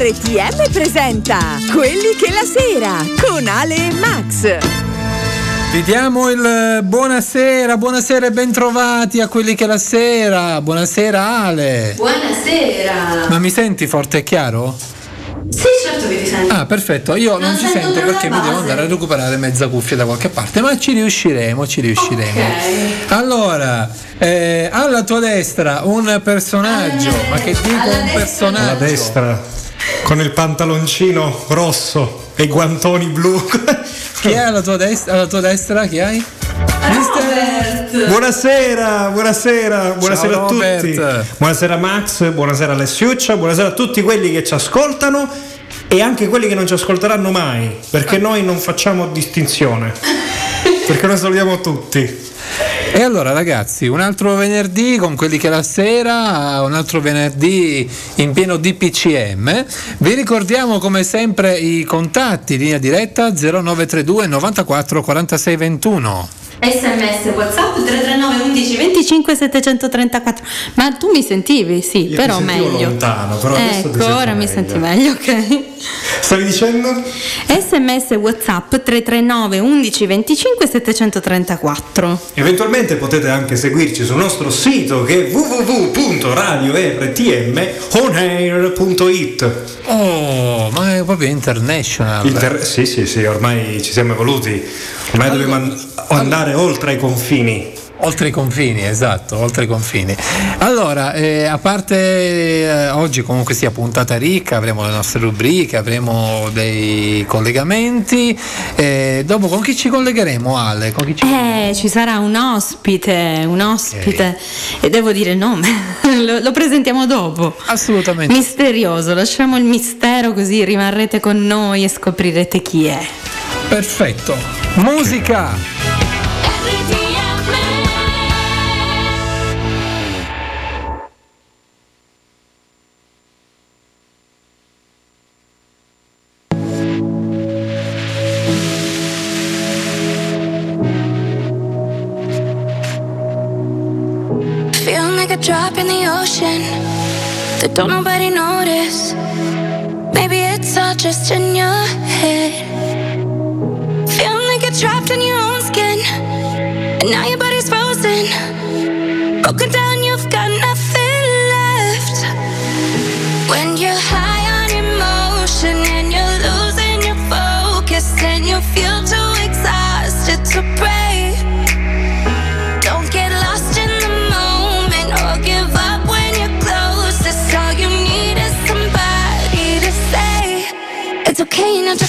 RTM presenta Quelli che la sera con Ale e Max. Vi diamo il buonasera, buonasera e bentrovati a quelli che la sera. Buonasera Ale. Buonasera. Ma mi senti forte e chiaro? Sì, certo che ti sento. Ah, perfetto. Io non, Non ci sento perché mi devo andare a recuperare mezza cuffia da qualche parte, ma ci riusciremo, ci riusciremo. Ok. Allora, eh, alla tua destra un personaggio, Alla- ma che dico un personaggio? alla destra con il pantaloncino rosso e i guantoni blu. Chi è alla tua destra? Alla tua destra chi hai? Robert. buonasera, buonasera, buonasera Ciao, a tutti. Robert. Buonasera Max, buonasera Alessiuccia, buonasera a tutti quelli che ci ascoltano e anche quelli che non ci ascolteranno mai, perché noi non facciamo distinzione. Perché noi salutiamo tutti. E allora ragazzi, un altro venerdì con quelli che la sera, un altro venerdì in pieno DPCM. Vi ricordiamo come sempre i contatti, linea diretta 0932 94 46 21. SMS WhatsApp 339 11 25 734. Ma tu mi sentivi? Sì, Io però sentivo meglio. lontano, però adesso ti ecco, ora mi senti meglio, ok. Stavi dicendo? SMS WhatsApp 339 11 25 734. Eventualmente potete anche seguirci sul nostro sito che è www.radiortmonair.it Oh, ma è proprio international. Inter- sì, sì, sì, ormai ci siamo evoluti, ormai dobbiamo an- andare oltre ai confini. Oltre i confini, esatto, oltre i confini. Allora, eh, a parte eh, oggi comunque sia puntata ricca, avremo le nostre rubriche, avremo dei collegamenti. eh, dopo con chi ci collegheremo, Ale? Con chi ci Eh, ci sarà un ospite, un ospite. E devo dire il nome, lo, lo presentiamo dopo. Assolutamente. Misterioso, lasciamo il mistero così rimarrete con noi e scoprirete chi è. Perfetto. Musica. Feeling like a drop in the ocean that don't nobody notice. Maybe it's all just in your head. Feeling like you're trapped in your Broken down, you've got nothing left. When you're high on emotion and you're losing your focus, and you feel too exhausted to pray. Don't get lost in the moment or give up when you're closest. All you need is somebody to say it's okay not to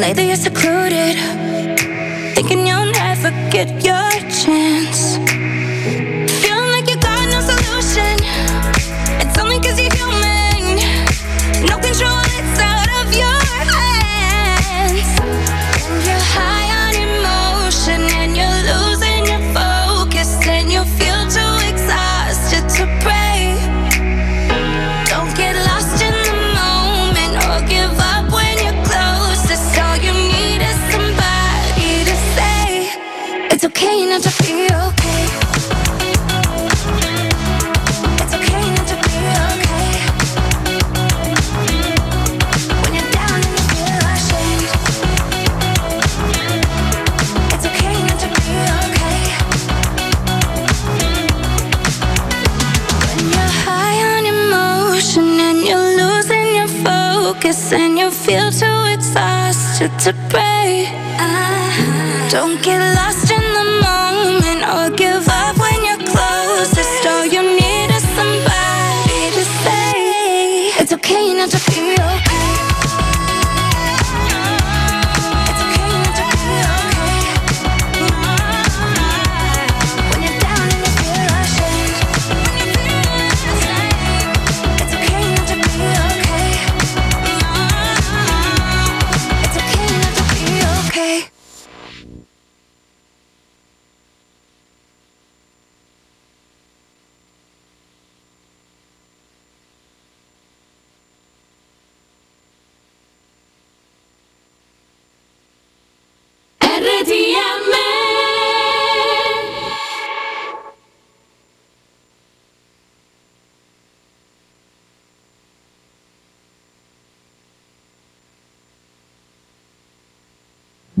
lately you're secluded. Focus and you feel too exhausted to pray. Uh-huh. Don't get lost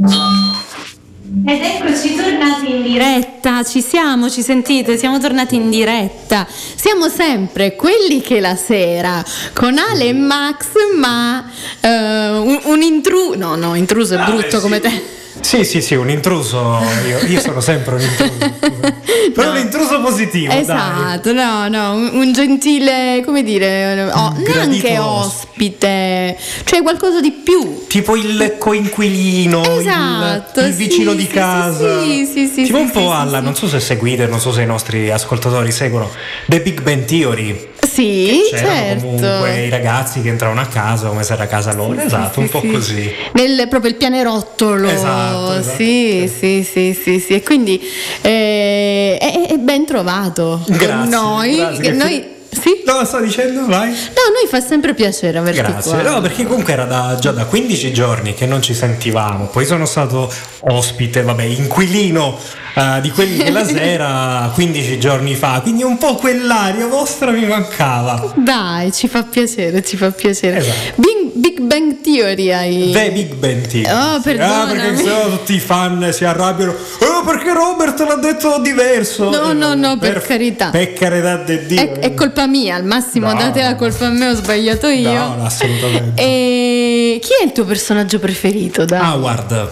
Ed eccoci tornati in diretta, ci siamo, ci sentite, siamo tornati in diretta. Siamo sempre quelli che la sera con Ale e Max, ma eh, un, un intruso, no, no, intruso è brutto come te. Sì, sì, sì, un intruso. Io, io sono sempre un intruso. Però No. un intruso positivo. dai. Esatto, no, no, un, un gentile, come dire, oh, neanche ospite, cioè qualcosa di più. Tipo il coinquilino, il- Esatto, il, vicino sì, di sì, casa. sì, sì, sì, tipo un po' alla, non so se seguite, non so se i nostri ascoltatori seguono The Big Bang Theory. Sì, certo. comunque i ragazzi che entravano a casa come se era casa loro. esatto, un po' sì. così. Nel, proprio il pianerottolo. Esatto, esatto, sì, sì, sì, sì, sì. E quindi eh, è, è ben trovato Grazie, noi. grazie, noi sì? No, sto dicendo, vai. No, a noi fa sempre piacere averti Grazie. qua. No, perché comunque era da- già da 15 giorni che non ci sentivamo. Poi sono stato ospite, vabbè, inquilino eh, di quelli che la sera 15 giorni fa. Quindi un po' quell'aria vostra mi mancava. Dai, ci fa piacere, ci fa piacere. Esatto. Big, Big Bang Theory hai. The Big Bang Theory. Oh, perdonami. Ah, perché sennò tutti i fan si arrabbiano. Oh, perché Robert l'ha detto diverso. No, no, no, per carità. Per carità di Dio. È, è colpa mia, al massimo No. date la colpa a me, ho sbagliato io. No, no, assolutamente. E chi è il tuo personaggio preferito? Dai? Howard.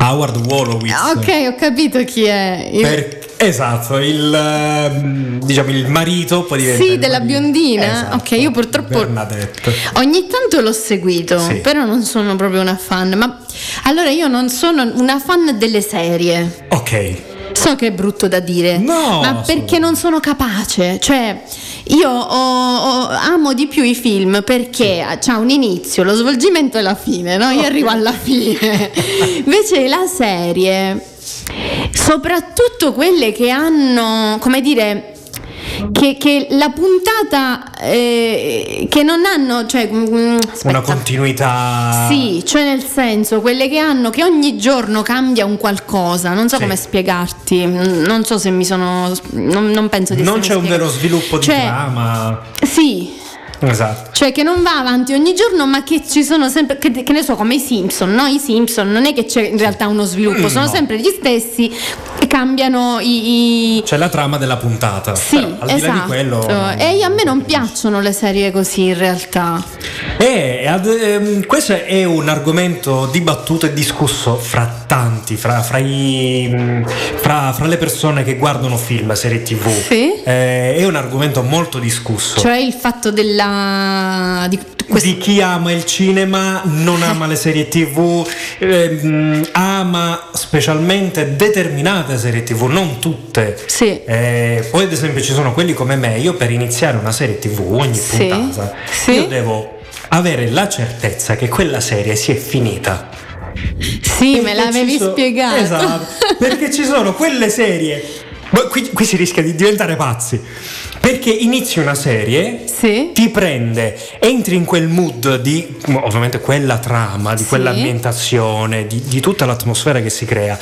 Howard Wolowitz. Ah, ok, ho capito chi è. Il- Per- esatto, il ehm, diciamo il marito poi diventa Sì, della marito. biondina? Esatto, Ok, io purtroppo- Bernadette. Ogni tanto l'ho seguito, Sì. però non sono proprio una fan. Ma allora io non sono una fan delle serie. Ok. So che è brutto da dire, No, ma perché non sono capace. Cioè, io ho- ho- amo di più i film perché c'ha un inizio, lo svolgimento e la fine, no? Io arrivo alla fine. Invece la serie, soprattutto quelle che hanno, come dire, che, che la puntata eh, che non hanno, cioè, mm, Una aspetta. continuità. Sì, cioè nel senso, quelle che hanno che ogni giorno cambia un qualcosa, non so Sì. come spiegarti, mm, non so se mi sono non, non penso di Non c'è un vero sviluppo di Cioè, trama. Sì, Esatto. cioè che non va avanti ogni giorno, ma che ci sono sempre, che, che ne so, come i Simpson, no? I Simpson non è che c'è in realtà uno sviluppo, Mm, sono no. sempre gli stessi e cambiano i... i- C'è la trama della puntata. Sì, Però, al di là esatto. di quello. E a me non piacciono le serie così in realtà. E ad- ehm, questo è un argomento dibattuto e discusso fra tanti, fra, fra i- fra- fra le persone che guardano film, serie tv. Sì. Eh, è un argomento molto discusso. Cioè il fatto della... di questo- di chi ama il cinema, non ama le serie tv, ehm, ama specialmente determinate serie tv, non tutte. Sì. Eh, poi ad esempio ci sono quelli come me, io per iniziare una serie tv ogni Sì, puntata, sì. io devo avere la certezza che quella serie si è finita. Sì, me Perché l'avevi ci so- spiegato. Esatto, perché ci sono quelle serie. Qui, qui si rischia di diventare pazzi. Perché inizi una serie, Sì. ti prende, entri in quel mood di ovviamente quella trama, di Sì. quell'ambientazione, di, di tutta l'atmosfera che si crea.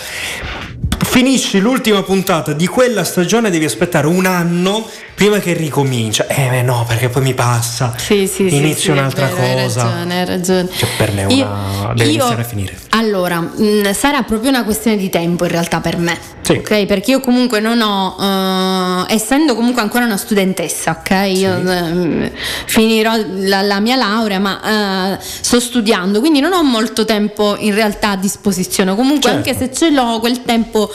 Finisci l'ultima puntata di quella stagione, devi aspettare un anno prima che ricomincia. Eh beh, no, perché poi mi passa. Sì, sì, sì, Inizio sì, un'altra vero, hai cosa. ragione, hai ragione. Cioè, per me è una. deve iniziare a finire. Allora, mh, sarà proprio una questione di tempo in realtà per me. Sì. Ok, perché io comunque non ho, eh, essendo comunque ancora una studentessa, ok? Io ehm, finirò la, la mia laurea, ma eh, sto studiando, quindi non ho molto tempo in realtà a disposizione. Comunque, Certo. anche se ce l'ho, quel tempo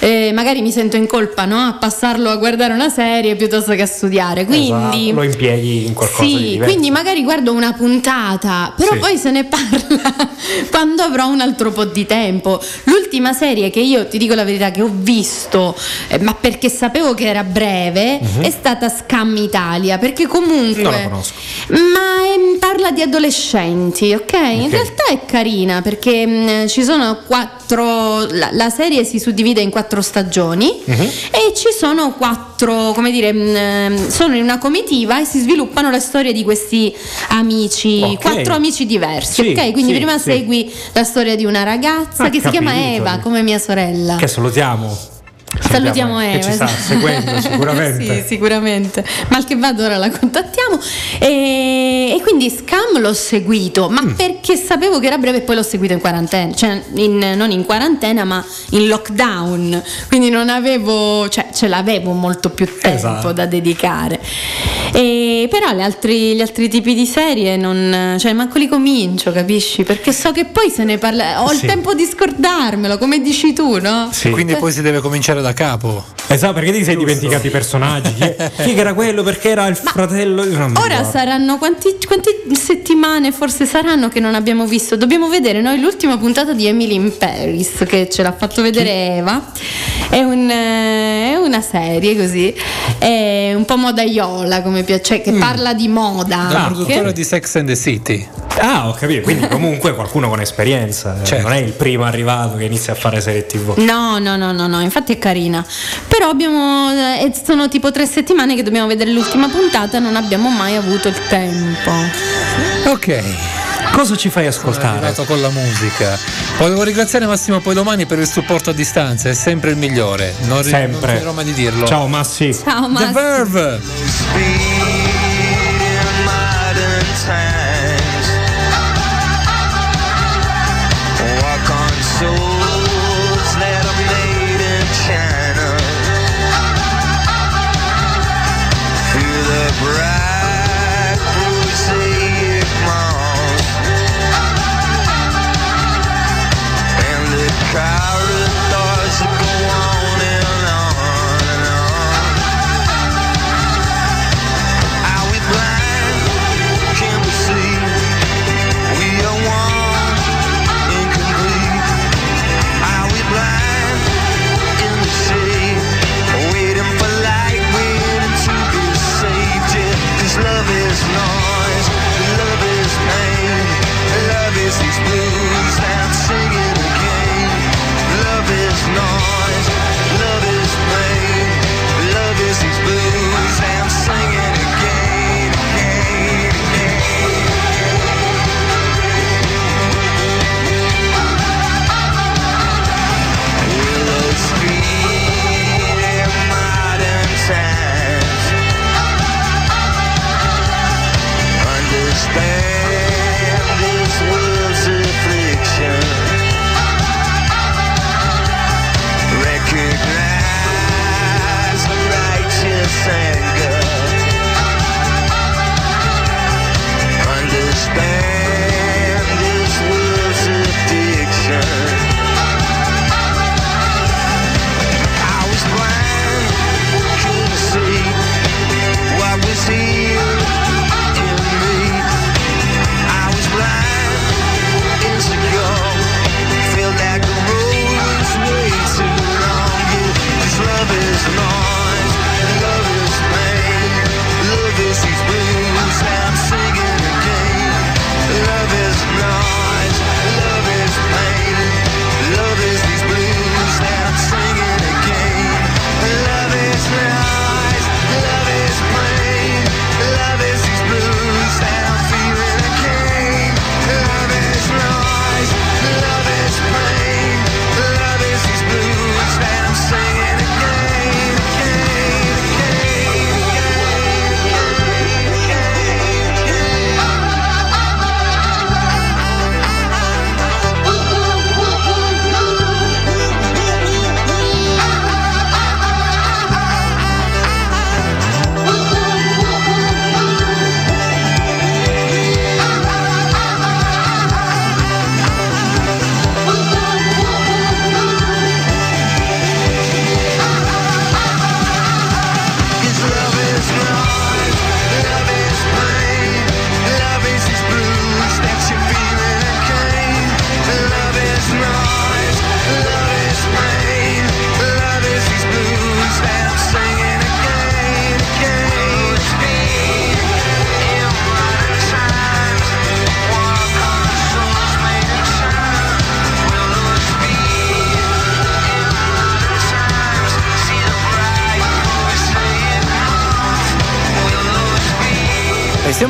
eh, magari mi sento in colpa, no? A passarlo a guardare una serie piuttosto che a studiare. Quindi Esatto, lo impieghi in qualcosa sì, di diverso. quindi magari guardo una puntata, però Sì. poi se ne parla quando avrò un altro po' di tempo. L'ultima serie che io ti dico la verità che ho visto, eh, ma perché sapevo che era breve, è stata Scam Italia, perché comunque. Non la conosco. Ma ehm, parla di adolescenti, ok? In Ok. realtà è carina perché mh, ci sono quattro la, la serie si suddivide in quattro stagioni Mhm. e ci sono quattro, come dire, mh, sono in una comitiva e si sviluppano le storie di questi amici, Ok. quattro amici diversi, Sì, ok? Quindi sì, prima sì. segui la storia di una ragazza Ah, che si chiama capito. Eva, come mia sorella. Che salutiamo. Salutiamo Che Eva. ci sta seguendo sicuramente. sì, sicuramente. Mal che vada ora la contattiamo. E, e quindi Scam l'ho seguito, Mm. ma perché sapevo che era breve e poi l'ho seguito in quarantena, cioè in- non in quarantena ma in lockdown, quindi non avevo, cioè ce l'avevo molto più tempo Esatto. da dedicare. E, però gli altri, gli altri tipi di serie non, cioè manco li comincio, capisci? Perché so che poi se ne parla, ho il Sì. tempo di scordarmelo, come dici tu, no? Sì. Quindi poi si deve cominciare da capo. Esatto, perché ti sei dimenticato i personaggi? Chi, chi era quello? Perché era il fratello? Io non mi Ora saranno quanti, quante settimane forse saranno che non abbiamo visto? Dobbiamo vedere noi l'ultima puntata di Emily in Paris che ce l'ha fatto vedere Eva. È, un, eh, è una serie così, è un po' modaiola come piace, cioè che parla di moda. La produttore di Sex and the City. Ah, ho capito. Quindi comunque qualcuno con esperienza. Certo. Non è il primo arrivato che inizia a fare serie TV. No, no, no, no, no, infatti è carina. Però abbiamo. eh, sono tipo tre settimane che dobbiamo vedere l'ultima puntata, non abbiamo mai avuto il tempo. Ok. Cosa ci fai Sono ascoltare? arrivato con la musica. Volevo ringraziare Massimo Poi domani per il supporto a distanza, è sempre il migliore. Non, ri- non Sempre. finirò mai di dirlo. Ciao Massi. Ciao The Massimo. Verve.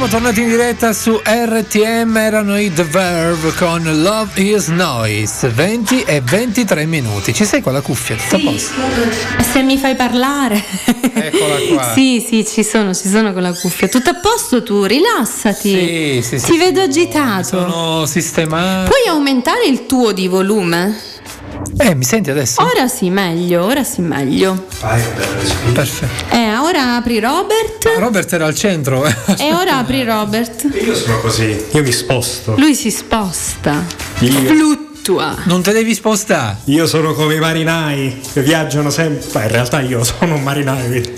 Siamo tornati in diretta su RTM, erano i The Verve con Love is Noise, 20 e 23 minuti. Ci sei con la cuffia? Tutto a posto? Se mi fai parlare. Eccola qua. sì, sì, ci sono, ci sono con la cuffia. Tutto a posto tu, rilassati. Sì, sì, sì, Ti vedo sì. agitato. Sono sistemato. Puoi aumentare il tuo di volume? Eh, mi senti adesso? Ora sì, meglio, ora sì, meglio. Perfetto. Eh, ora apri Robert. Robert era al centro. eh. E ora apri Robert. Io sono così, io mi sposto. Lui si sposta. Io, Fluttua. Non te devi spostare. io sono come i marinai che viaggiano sempre. Beh, in realtà io sono un marinaio. quindi-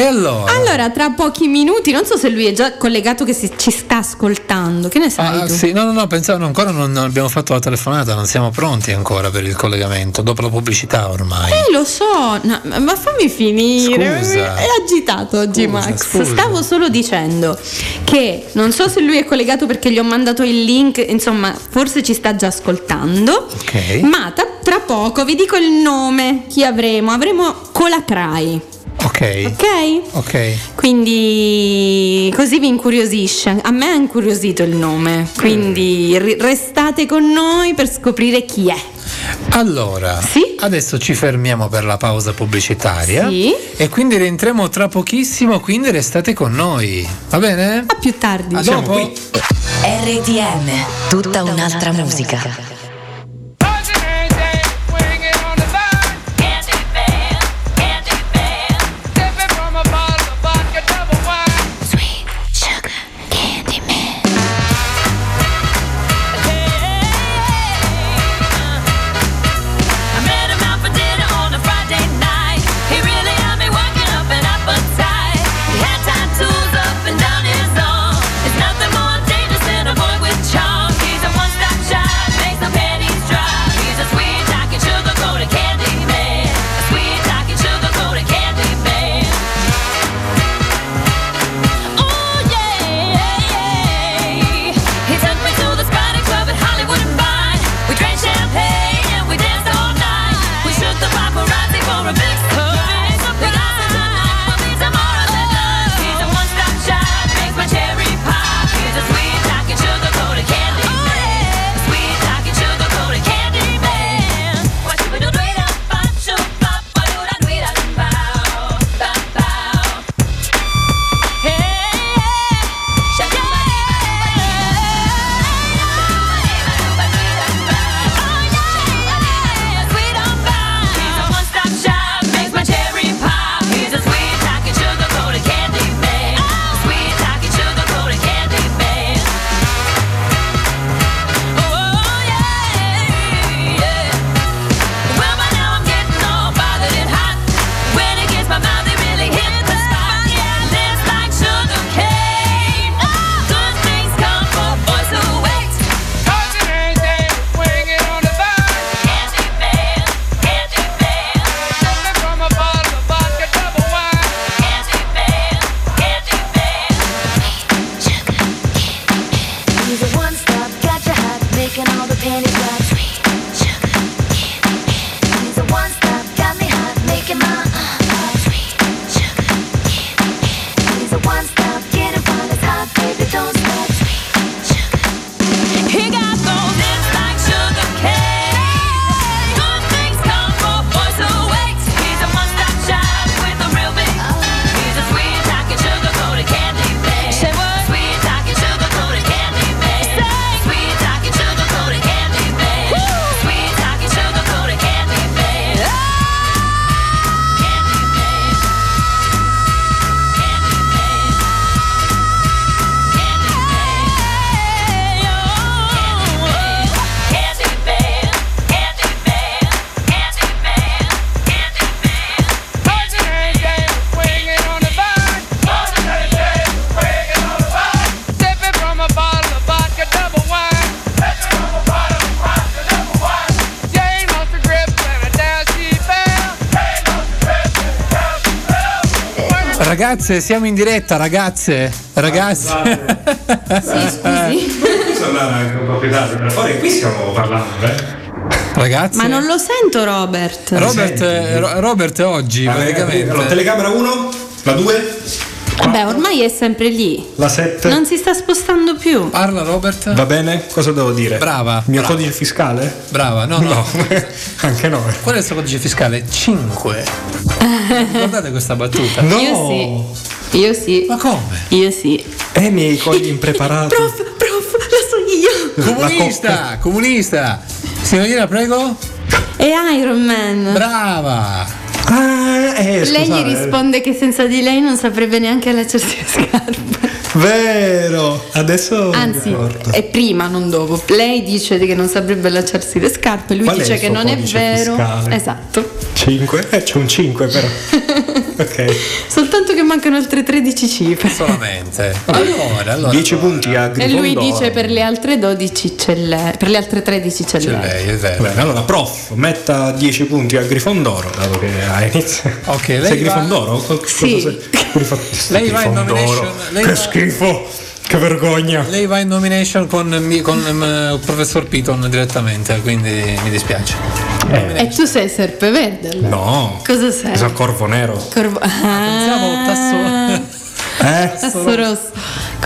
E allora? Allora, tra pochi minuti, non so se lui è già collegato che si- ci sta ascoltando. Che ne sai Ah, tu? sì, no, no, no, pensavo ancora non, non abbiamo fatto la telefonata, non siamo pronti ancora per il collegamento, dopo la pubblicità ormai. Eh, lo so, no, ma fammi finire. Scusa. È agitato oggi Scusa, Max. scusa. Stavo solo dicendo che non so se lui è collegato perché gli ho mandato il link, insomma, forse ci sta già ascoltando. Ok. Ma tra, tra poco vi dico il nome, chi avremo? Avremo Colacrai, Ok. ok? Ok. Quindi così vi incuriosisce. A me ha incuriosito il nome, quindi ri- restate con noi per scoprire chi è. Allora, Sì? adesso ci fermiamo per la pausa pubblicitaria Sì. e quindi rientriamo tra pochissimo, quindi restate con noi. Va bene? A più tardi. A Siamo dopo. qui. RTM, tutta un'altra musica. Sweet Ragazze, siamo in diretta, ragazze, ragazzi. Sì, scusi. Per fuori? Qui stiamo parlando, eh? Ragazzi. Ma non lo sento Robert. Robert, eh, Ro- Robert oggi Allora, praticamente. telecamera 1, la 2. Vabbè, ormai è sempre lì. La 7. Non si sta spostando più. Parla Robert. Va bene? Cosa devo dire? Brava, Mio brava. codice fiscale? Brava, no, no. No, anche no. Qual è il suo codice fiscale? 5. Ricordate questa battuta? No! Io sì. Io sì. Ma come? Io sì. Eh, i miei cogli impreparati. Prof, prof, la so io. Comunista, comunista. Signorina, prego. È Iron Man. Brava. Ah, eh, lei gli risponde che senza di lei non saprebbe neanche allacciarsi le scarpe. Vero! Adesso. Anzi, è prima, non dopo. Lei dice che non saprebbe allacciarsi le scarpe, lui Qual dice che non è vero. fiscale? Esatto. 5? Eh, c'è un 5 però. ok. Soltanto che mancano altre 13 cifre. Solamente. Allora, allora. 10 punti a E Grifondoro. lui dice per le altre 12 c'è lei, per le altre 13 c'è, C'è lei. lei, è vero. Bene, allora prof, metta 10 punti a Grifondoro, dato che ha iniziato. Ok, lei Sei va- Grifondoro? Sì. sei? Grifo- Lei va in Grifondoro. nomination, lei che va- schifo! Che vergogna! Lei va in nomination con, ehm, il professor Piton direttamente, quindi mi dispiace. E tu sei serpeverde allora? No. Cosa sei? Sono corvo nero. Corvo... Pensavo Ah, tasso. Eh? tasso rosso.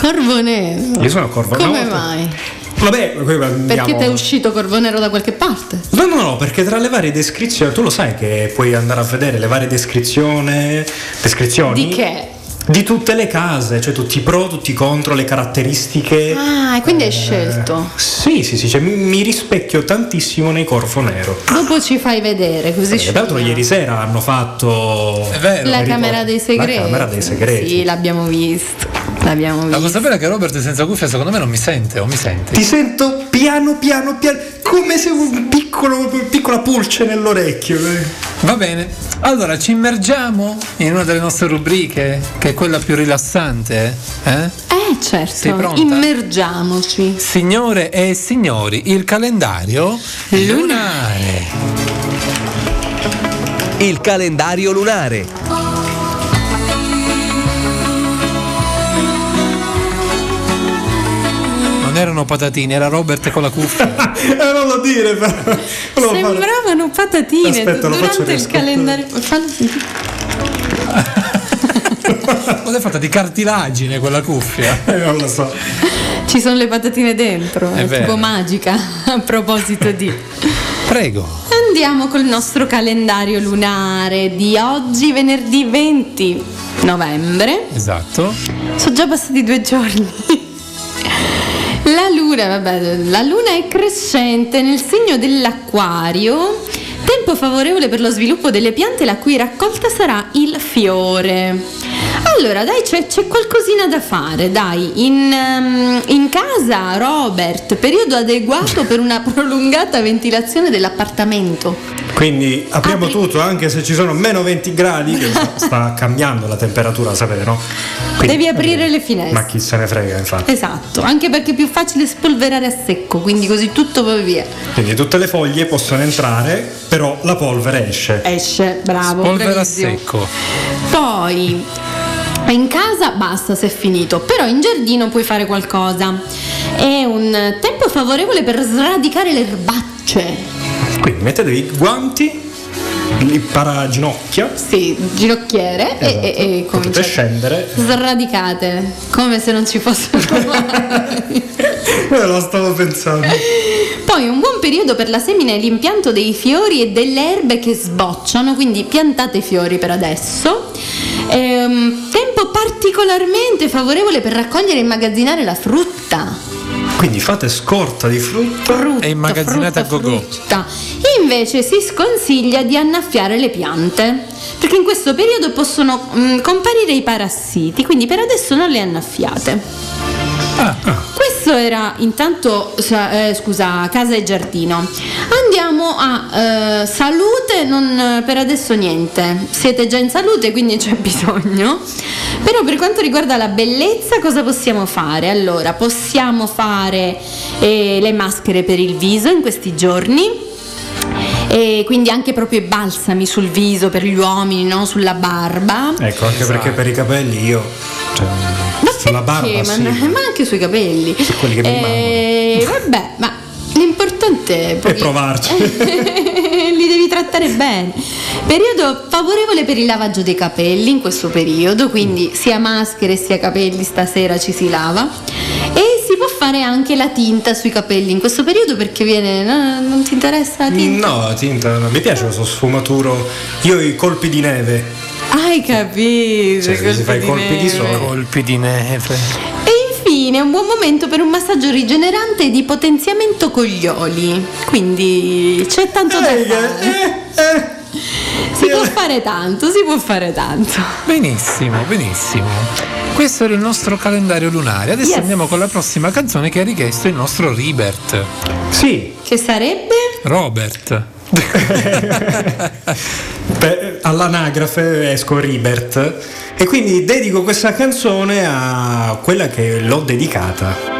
Corvo nero. Io sono corvo Come nero. mai? Vabbè, andiamo. Perché ti è uscito corvo nero da qualche parte? No, no, no, perché tra le varie descrizioni, tu lo sai che puoi andare a vedere le varie descrizioni, descrizioni Di che? Di tutte le case, cioè tutti i pro, tutti i contro, le caratteristiche. Ah, e quindi hai Eh, scelto. Sì, sì, sì, cioè, mi, mi rispecchio tantissimo nei Corvo Nero. Dopo ci fai vedere così Perché tra l'altro ieri sera hanno fatto È vero. La camera dei segreti. La camera dei segreti. Sì, l'abbiamo visto. L'abbiamo La visto. cosa bella è che Robert senza cuffia secondo me non mi sente, o mi senti? Ti sento piano piano piano, come se un piccolo, piccola pulce nell'orecchio. eh. Va bene. Allora, ci immergiamo in una delle nostre rubriche, che è quella più rilassante. Eh? Eh, certo. Immergiamoci. Signore e signori, il calendario lunare. Il calendario lunare. Non erano patatine, era Robert con la cuffia. Eh, non lo dire, però. Sembravano patatine Aspetta, durante il calendario. È fatta di cartilagine quella cuffia? Eh, non lo so. Ci sono le patatine dentro, È è, tipo magica. A proposito di. Prego. Andiamo col nostro calendario lunare di oggi, venerdì 20 novembre. Esatto. Sono già passati due giorni. La luna, vabbè, la luna è crescente nel segno dell'acquario. Tempo favorevole per lo sviluppo delle piante la cui raccolta sarà il fiore. Allora, dai, c'è, c'è qualcosina da fare, dai. In, ehm, in casa, Robert, periodo adeguato per una prolungata ventilazione dell'appartamento. Quindi apriamo Apri- tutto, anche se ci sono meno 20 gradi, che sta- cambiando la temperatura, sapete, no? Quindi- Devi aprire le finestre. Ma chi se ne frega, infatti. Esatto, anche perché è più facile spolverare a secco, quindi così tutto va via. Quindi tutte le foglie possono entrare, però la polvere esce. Esce, bravo. Polvere a secco. Poi in casa basta se è finito, però in giardino puoi fare qualcosa. È un tempo favorevole per sradicare le erbacce. Quindi mettetevi i guanti, il paraginocchia, Sì, ginocchiere e- Esatto. e, e potete cominciate. scendere. Sradicate, come se non ci fossero mai. Eh, lo stavo pensando. Poi un buon periodo per la semina e l'impianto dei fiori e delle erbe che sbocciano, quindi piantate i fiori per adesso. Ehm, tempo particolarmente favorevole per raccogliere e immagazzinare la frutta. Quindi fate scorta di frutta. Frutta, E immagazzinate a go-go. frutta. Invece si sconsiglia di annaffiare le piante, perché in questo periodo possono mm, comparire i parassiti, quindi per adesso non le annaffiate. Questo era intanto, sa- eh, scusa, casa e giardino. Andiamo a eh, salute, non, per adesso niente. Siete già in salute, quindi c'è bisogno. Però per quanto riguarda la bellezza, cosa possiamo fare? Allora, possiamo fare eh, le maschere per il viso in questi giorni. E quindi anche proprio i balsami sul viso per gli uomini, no? sulla barba. Ecco, anche perché per i capelli io. Cioè, Ma sulla barba perché? sì. Ma, ma anche sui capelli. quelli che mi Eh, Vabbè, ma l'importante è, E provarci. li devi trattare bene. Periodo favorevole per il lavaggio dei capelli in questo periodo, quindi sia maschere sia capelli stasera ci si lava. E si può fare anche la tinta sui capelli in questo periodo perché viene. no, non ti interessa la tinta? No, tinta, mi piace questo sfumaturo. Io ho i colpi di neve. Hai capito? Cioè, che si fa i colpi di neve. sole. Colpi di neve. E infine è un buon momento per un massaggio rigenerante di potenziamento con gli oli. Quindi c'è tanto da fare. eh, eh. Si può fare tanto, si può fare tanto. Benissimo, benissimo. Questo era il nostro calendario lunare. Adesso Yes. andiamo con la prossima canzone che ha richiesto il nostro Ribert. Sì, Che sarebbe? Robert. per- all'anagrafe esco Ribert e quindi dedico questa canzone a quella che l'ho dedicata.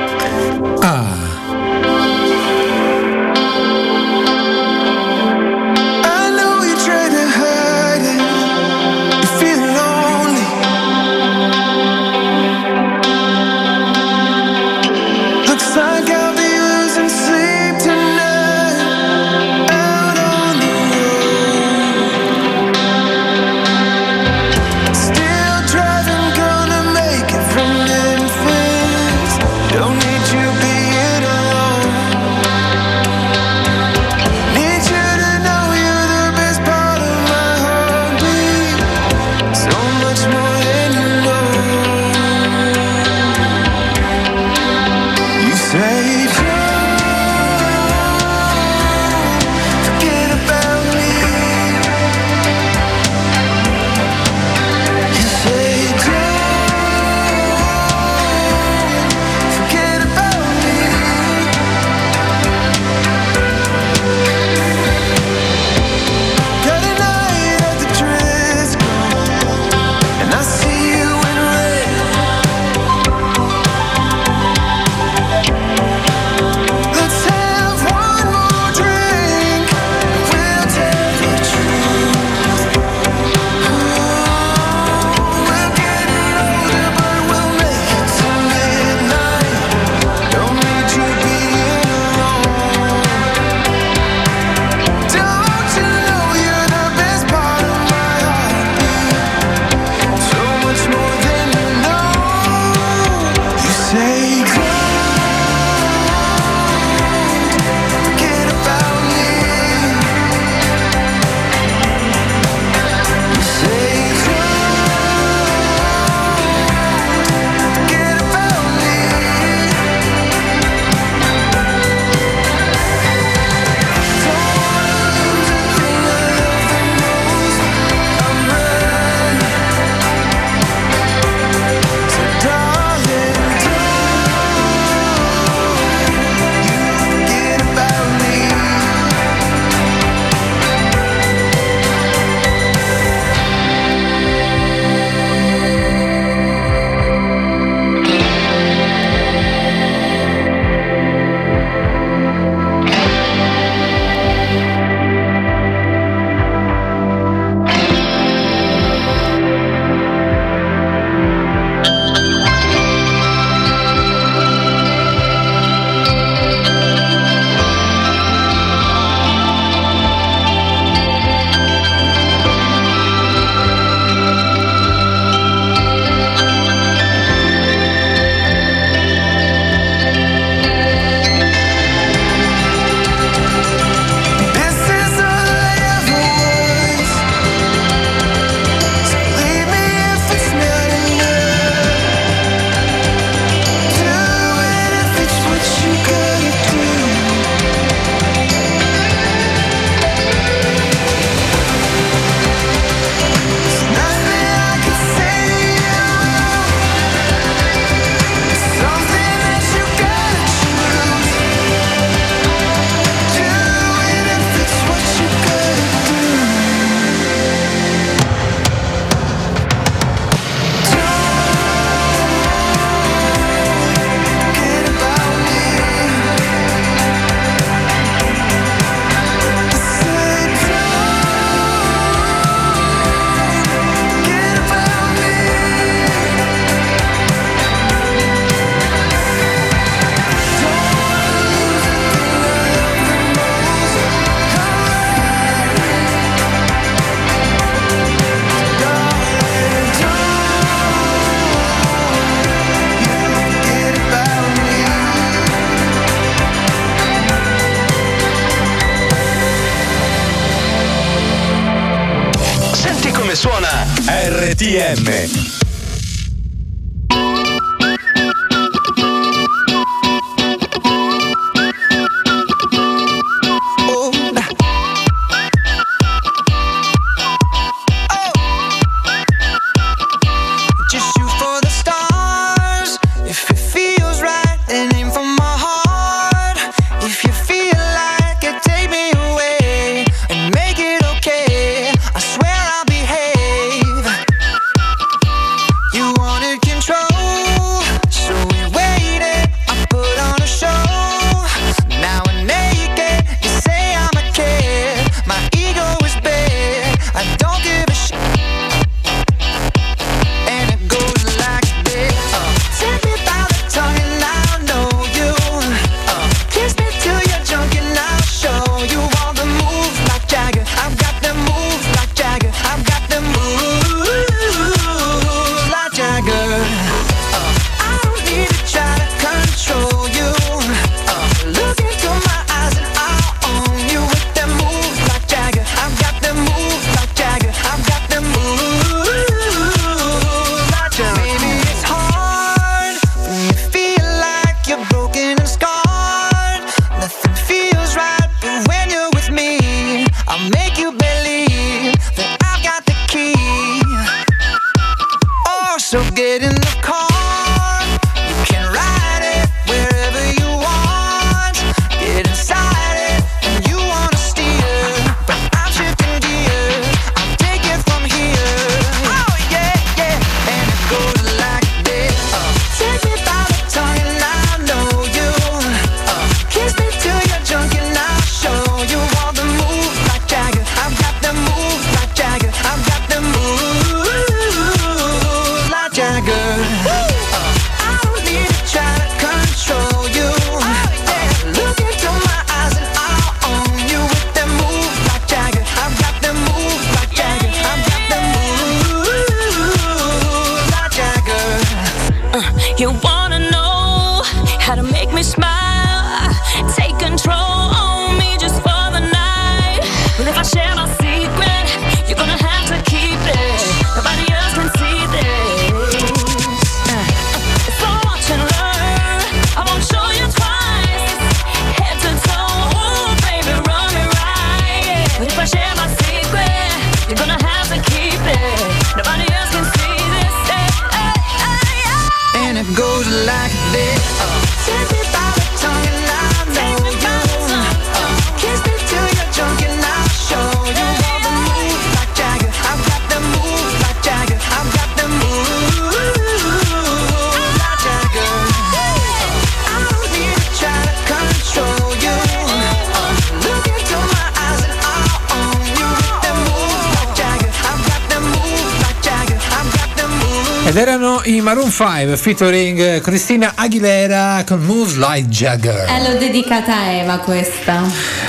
Maroon 5 featuring Cristina Aguilera con Moves Like Jagger. Eh, l'ho dedicata a Eva questa.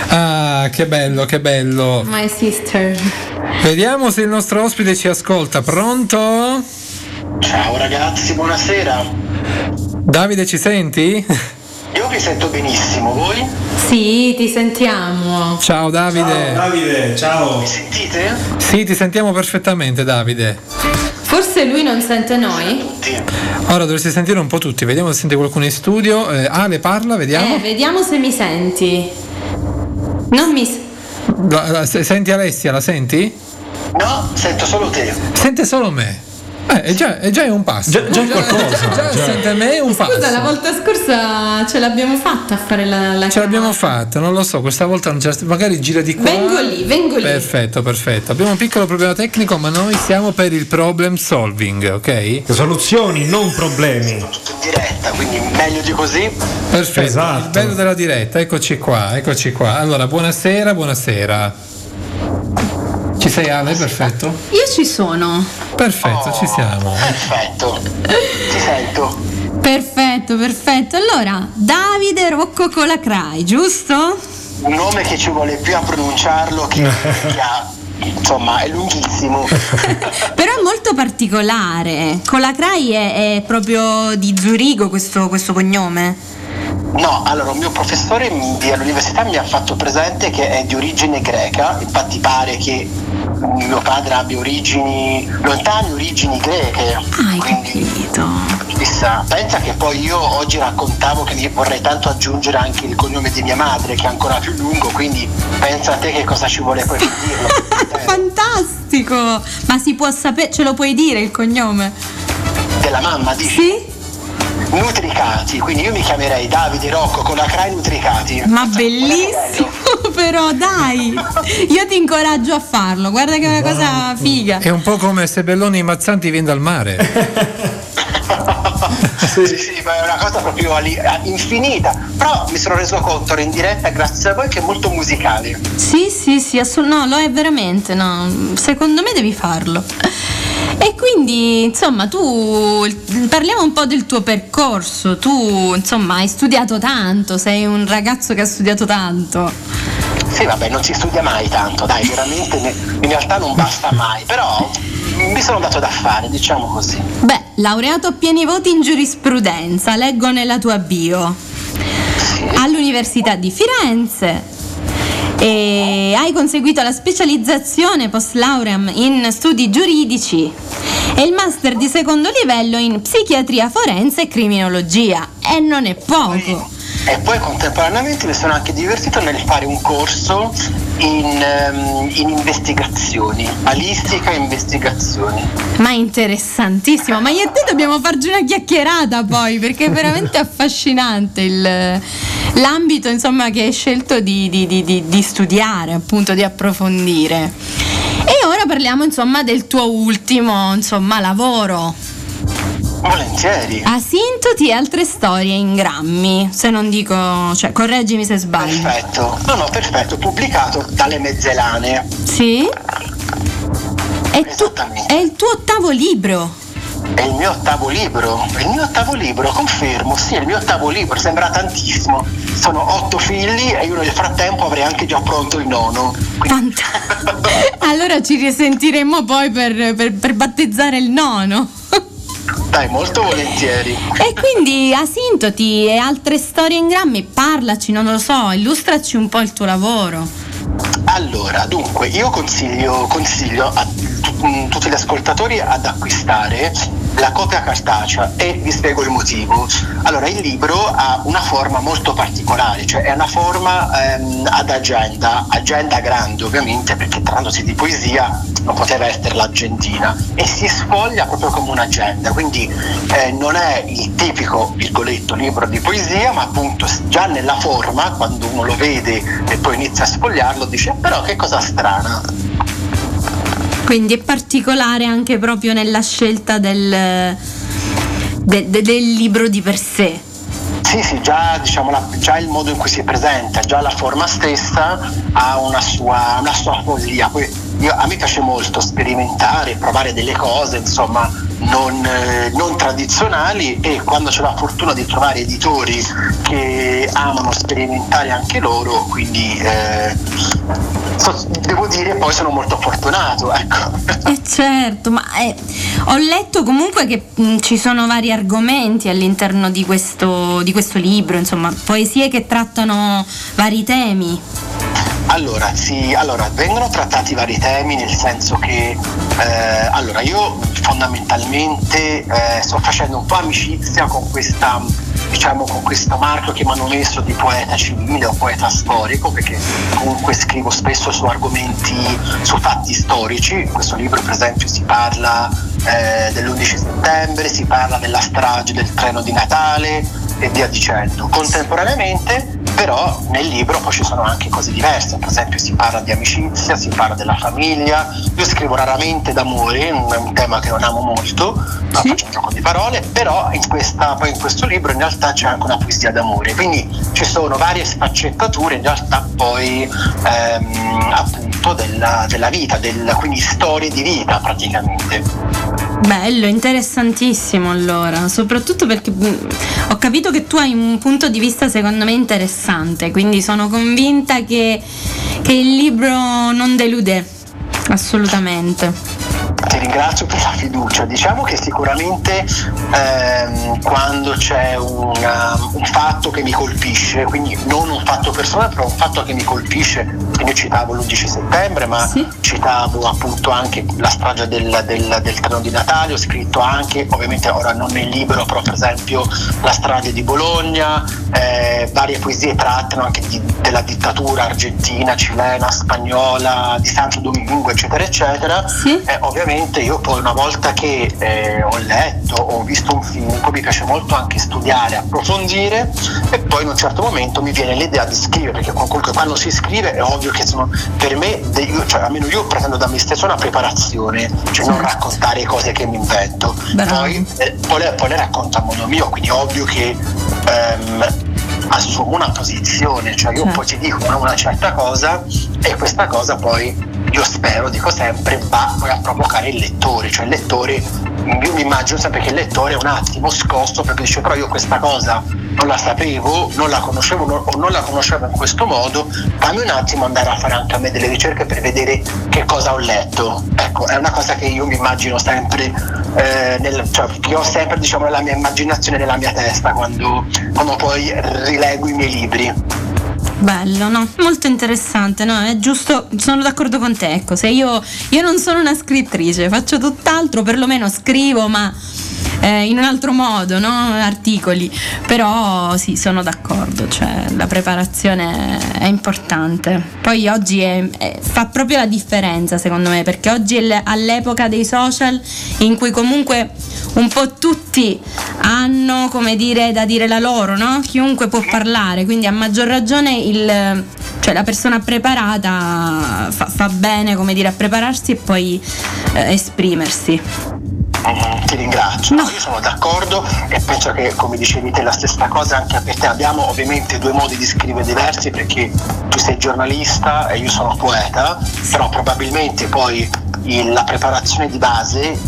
Ah, che bello, che bello. My sister. Vediamo se il nostro ospite ci ascolta. Pronto? Ciao ragazzi, buonasera. Davide, ci senti? Io vi sento benissimo, voi? Sì, ti sentiamo. Ciao Davide. Davide, ciao. Mi sentite? Sì, ti sentiamo perfettamente, Davide. Forse lui non sente noi? Ora dovresti sentire un po' tutti. Vediamo se sente qualcuno in studio. Eh, Ale parla, vediamo. Eh, vediamo se mi senti. Non mi. s- La- la- se- senti Alessia, la senti? No, sento solo te. Sente solo me. Eh, è già, è già un passo. Già- già è qualcosa, Già, già. sente me è un passo. Scusa, la volta scorsa ce l'abbiamo fatta a fare la, la Ce l'abbiamo fatta, non lo so, questa volta non c'è magari gira di qua. Vengo lì, vengo lì. Perfetto, perfetto. Abbiamo un piccolo problema tecnico, ma noi siamo per il problem solving, ok? Soluzioni, non problemi. Diretta, quindi meglio di così. Perfetto. Esatto. Il bello della diretta, eccoci qua, eccoci qua. Allora, buonasera, buonasera. Ci sei Ale? Perfetto. Io ci sono. Perfetto, ci siamo. Perfetto. Ti sento. Perfetto, perfetto. Allora, Davide Rocco Colacrai, giusto? Un nome che ci vuole più a pronunciarlo che, che a... Insomma, è lunghissimo. Però è molto particolare. Colacrai è, è proprio di Zurigo questo, questo cognome. No, allora un mio professore all'università mi ha fatto presente che è di origine greca, infatti pare che mio padre abbia origini lontane, origini greche. Ah, hai capito. Chissà, pensa che poi io oggi raccontavo che vorrei tanto aggiungere anche il cognome di mia madre che è ancora più lungo, quindi pensa a te che cosa ci vuole poi per dirlo. Fantastico! Ma si può sapere, ce lo puoi dire il cognome? Della mamma, dici? Sì? Nutricati, quindi io mi chiamerei Davide Rocco con la Crai Nutricati. Ma bellissimo però, dai! Io ti incoraggio a farlo, guarda che è una cosa figa. È un po' come se Belloni Mazzanti viene dal mare. sì, sì, ma è una cosa proprio infinita. Però mi sono reso conto in diretta, grazie a voi, che è molto musicale. Sì, sì, sì, assolut- no, lo è veramente, no. Secondo me devi farlo. E quindi, insomma, tu parliamo un po' del tuo percorso. Tu, insomma, hai studiato tanto, sei un ragazzo che ha studiato tanto. Sì, vabbè, non si studia mai tanto, dai, veramente in realtà non basta mai, però mi sono dato da fare, diciamo così. Beh, laureato a pieni voti in giurisprudenza, leggo nella tua bio. All'Università di Firenze. E hai conseguito la specializzazione post lauream in studi giuridici e il master di secondo livello in psichiatria forense e criminologia. E non è poco. E poi contemporaneamente mi sono anche divertito nel fare un corso in, ehm, in investigazioni, balistica e investigazioni. Ma interessantissimo, ma io e te dobbiamo farci una chiacchierata poi perché è veramente affascinante il- l'ambito insomma, che hai scelto di- di- di- di studiare, appunto di approfondire. E ora parliamo insomma del tuo ultimo insomma, lavoro. Volentieri. Asintoti e altre storie in grammi, se non dico, cioè correggimi se sbaglio. Perfetto. No, no, perfetto, pubblicato dalle Mezzelane. Sì? È, tu- è il tuo ottavo libro. È il mio ottavo libro, è il mio ottavo libro, confermo, sì, è il mio ottavo libro, sembra tantissimo. Sono otto figli e io nel frattempo avrei anche già pronto il nono. Allora ci risentiremo poi per, per- per battezzare il nono. Dai, molto volentieri. E quindi asintoti e altre storie in grammi, parlaci, non lo so, illustraci un po' il tuo lavoro. Allora, dunque, io consiglio, consiglio a mm, tutti gli ascoltatori ad acquistare la copia cartacea e vi spiego il motivo. Allora, il libro ha una forma molto particolare, cioè è una forma ehm, ad agenda, agenda grande ovviamente perché trattandosi di poesia non poteva essere l'agendina e si sfoglia proprio come un'agenda, quindi eh, non è il tipico virgoletto libro di poesia, ma appunto già nella forma, quando uno lo vede e poi inizia a sfogliarlo, dice però che cosa strana. Quindi è particolare anche proprio nella scelta del, de- de- del libro di per sé. Sì, sì, già, diciamo, la- già il modo in cui si presenta, già la forma stessa ha una sua, una sua poesia. Poi io- a me piace molto sperimentare, provare delle cose, insomma, non, eh, non tradizionali e quando c'è la fortuna di trovare editori che amano sperimentare anche loro, quindi eh, so- devo dire poi sono molto fortunato, ecco. Eh certo, ma eh, ho letto comunque che mh, ci sono vari argomenti all'interno di questo, di questo libro, insomma, poesie che trattano vari temi. Allora, sì, allora, vengono trattati vari temi nel senso che eh, allora io fondamentalmente eh, sto facendo un po' amicizia con questa diciamo con questo marchio che mi hanno messo di poeta civile o poeta storico perché comunque scrivo spesso su argomenti su fatti storici. In questo libro per esempio si parla eh, dell'11 settembre si parla della strage del treno di Natale e via dicendo. Contemporaneamente però nel libro poi ci sono anche cose diverse, per esempio si parla di amicizia, si parla della famiglia, io scrivo raramente d'amore, un- è un tema che non amo molto, ma faccio un gioco di parole, però in, questa, poi in questo libro in realtà c'è anche una poesia d'amore, quindi ci sono varie sfaccettature in realtà poi ehm, appunto della, della vita, del- quindi storie di vita praticamente. Bello, interessantissimo allora, soprattutto perché mh, ho capito che tu hai un punto di vista secondo me interessante, quindi sono convinta che, che il libro non delude, assolutamente. Ti ringrazio per la fiducia. Diciamo che sicuramente ehm, quando c'è una- un fatto che mi colpisce, quindi non un fatto personale, però un fatto che mi colpisce, io citavo l'11 settembre, ma citavo appunto anche la strage del, del, del treno di Natale, ho scritto anche, ovviamente ora non nel libro, però per esempio la strage di Bologna, eh, varie poesie trattano anche di- della dittatura argentina, cilena, spagnola, di Santo Domingo, eccetera, eccetera. Eh, ovviamente io poi una volta che eh, ho letto, ho visto un film, poi mi piace molto anche studiare, approfondire e poi in un certo momento mi viene l'idea di scrivere, perché comunque quando si scrive è ovvio che sono per me, io- cioè, almeno io pretendo da me stesso una preparazione, cioè non raccontare cose che mi invento. Poi, eh, poi le, poi le racconto a modo mio, quindi è ovvio che ehm, assumo una posizione, cioè io Certo. poi ti dico una, una certa cosa e questa cosa poi io spero, dico sempre, va a provocare il lettore, cioè il lettore, io mi immagino sempre che il lettore è un attimo scosso perché dice però io questa cosa non la sapevo, non la conoscevo non- o non la conoscevo in questo modo, fammi un attimo andare a fare anche a me delle ricerche per vedere che cosa ho letto. Ecco, è una cosa che io mi immagino sempre, eh, nel- cioè, che ho sempre diciamo nella mia immaginazione, nella mia testa quando, quando poi rilego i miei libri. Bello, no? Molto interessante, no? È giusto, sono d'accordo con te, ecco, se io, io non sono una scrittrice, faccio tutt'altro, perlomeno scrivo, ma eh, in un altro modo, no? Articoli, però sì, sono d'accordo, cioè la preparazione è importante. Poi oggi è- è- fa proprio la differenza, secondo me, perché oggi è all'epoca dei social in cui comunque un po' tutti hanno, come dire, da dire la loro, no? Chiunque può parlare, quindi a maggior ragione il, cioè la persona preparata fa, fa bene, dire, a prepararsi e poi eh, esprimersi. Mm, Ti ringrazio, io sono d'accordo e penso che come dicevi te la stessa cosa anche per te. Abbiamo ovviamente due modi di scrivere diversi perché tu sei giornalista e io sono poeta, però probabilmente poi la preparazione di base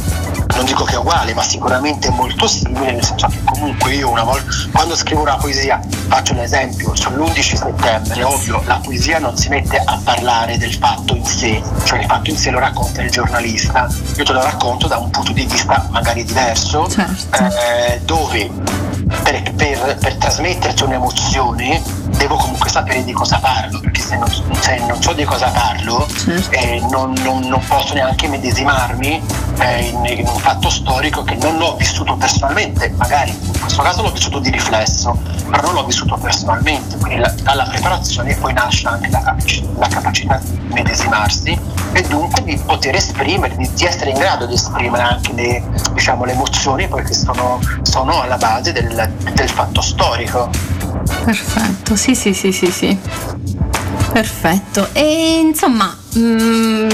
non dico che è uguale, ma sicuramente è molto simile, nel senso che comunque io una volta quando scrivo una poesia, faccio un esempio, sull'11 settembre, ovvio, la poesia non si mette a parlare del fatto in sé, cioè il fatto in sé lo racconta il giornalista, io te lo racconto da un punto di vista magari diverso, eh, dove per, per- per trasmetterti un'emozione devo comunque sapere di cosa parlo, perché se non, se non so di cosa parlo eh, non, non- non posso neanche medesimarmi eh, in, in un fatto storico che non ho vissuto personalmente, magari in questo caso l'ho vissuto di riflesso, però non l'ho vissuto personalmente, quindi la- dalla preparazione poi nasce anche la, la capacità di medesimarsi e dunque di poter esprimere, di, di essere in grado di esprimere anche le, diciamo, le emozioni poi che sono, sono alla base del, del fatto storico. Perfetto, sì, sì, sì, sì, sì. Perfetto. E insomma, mm,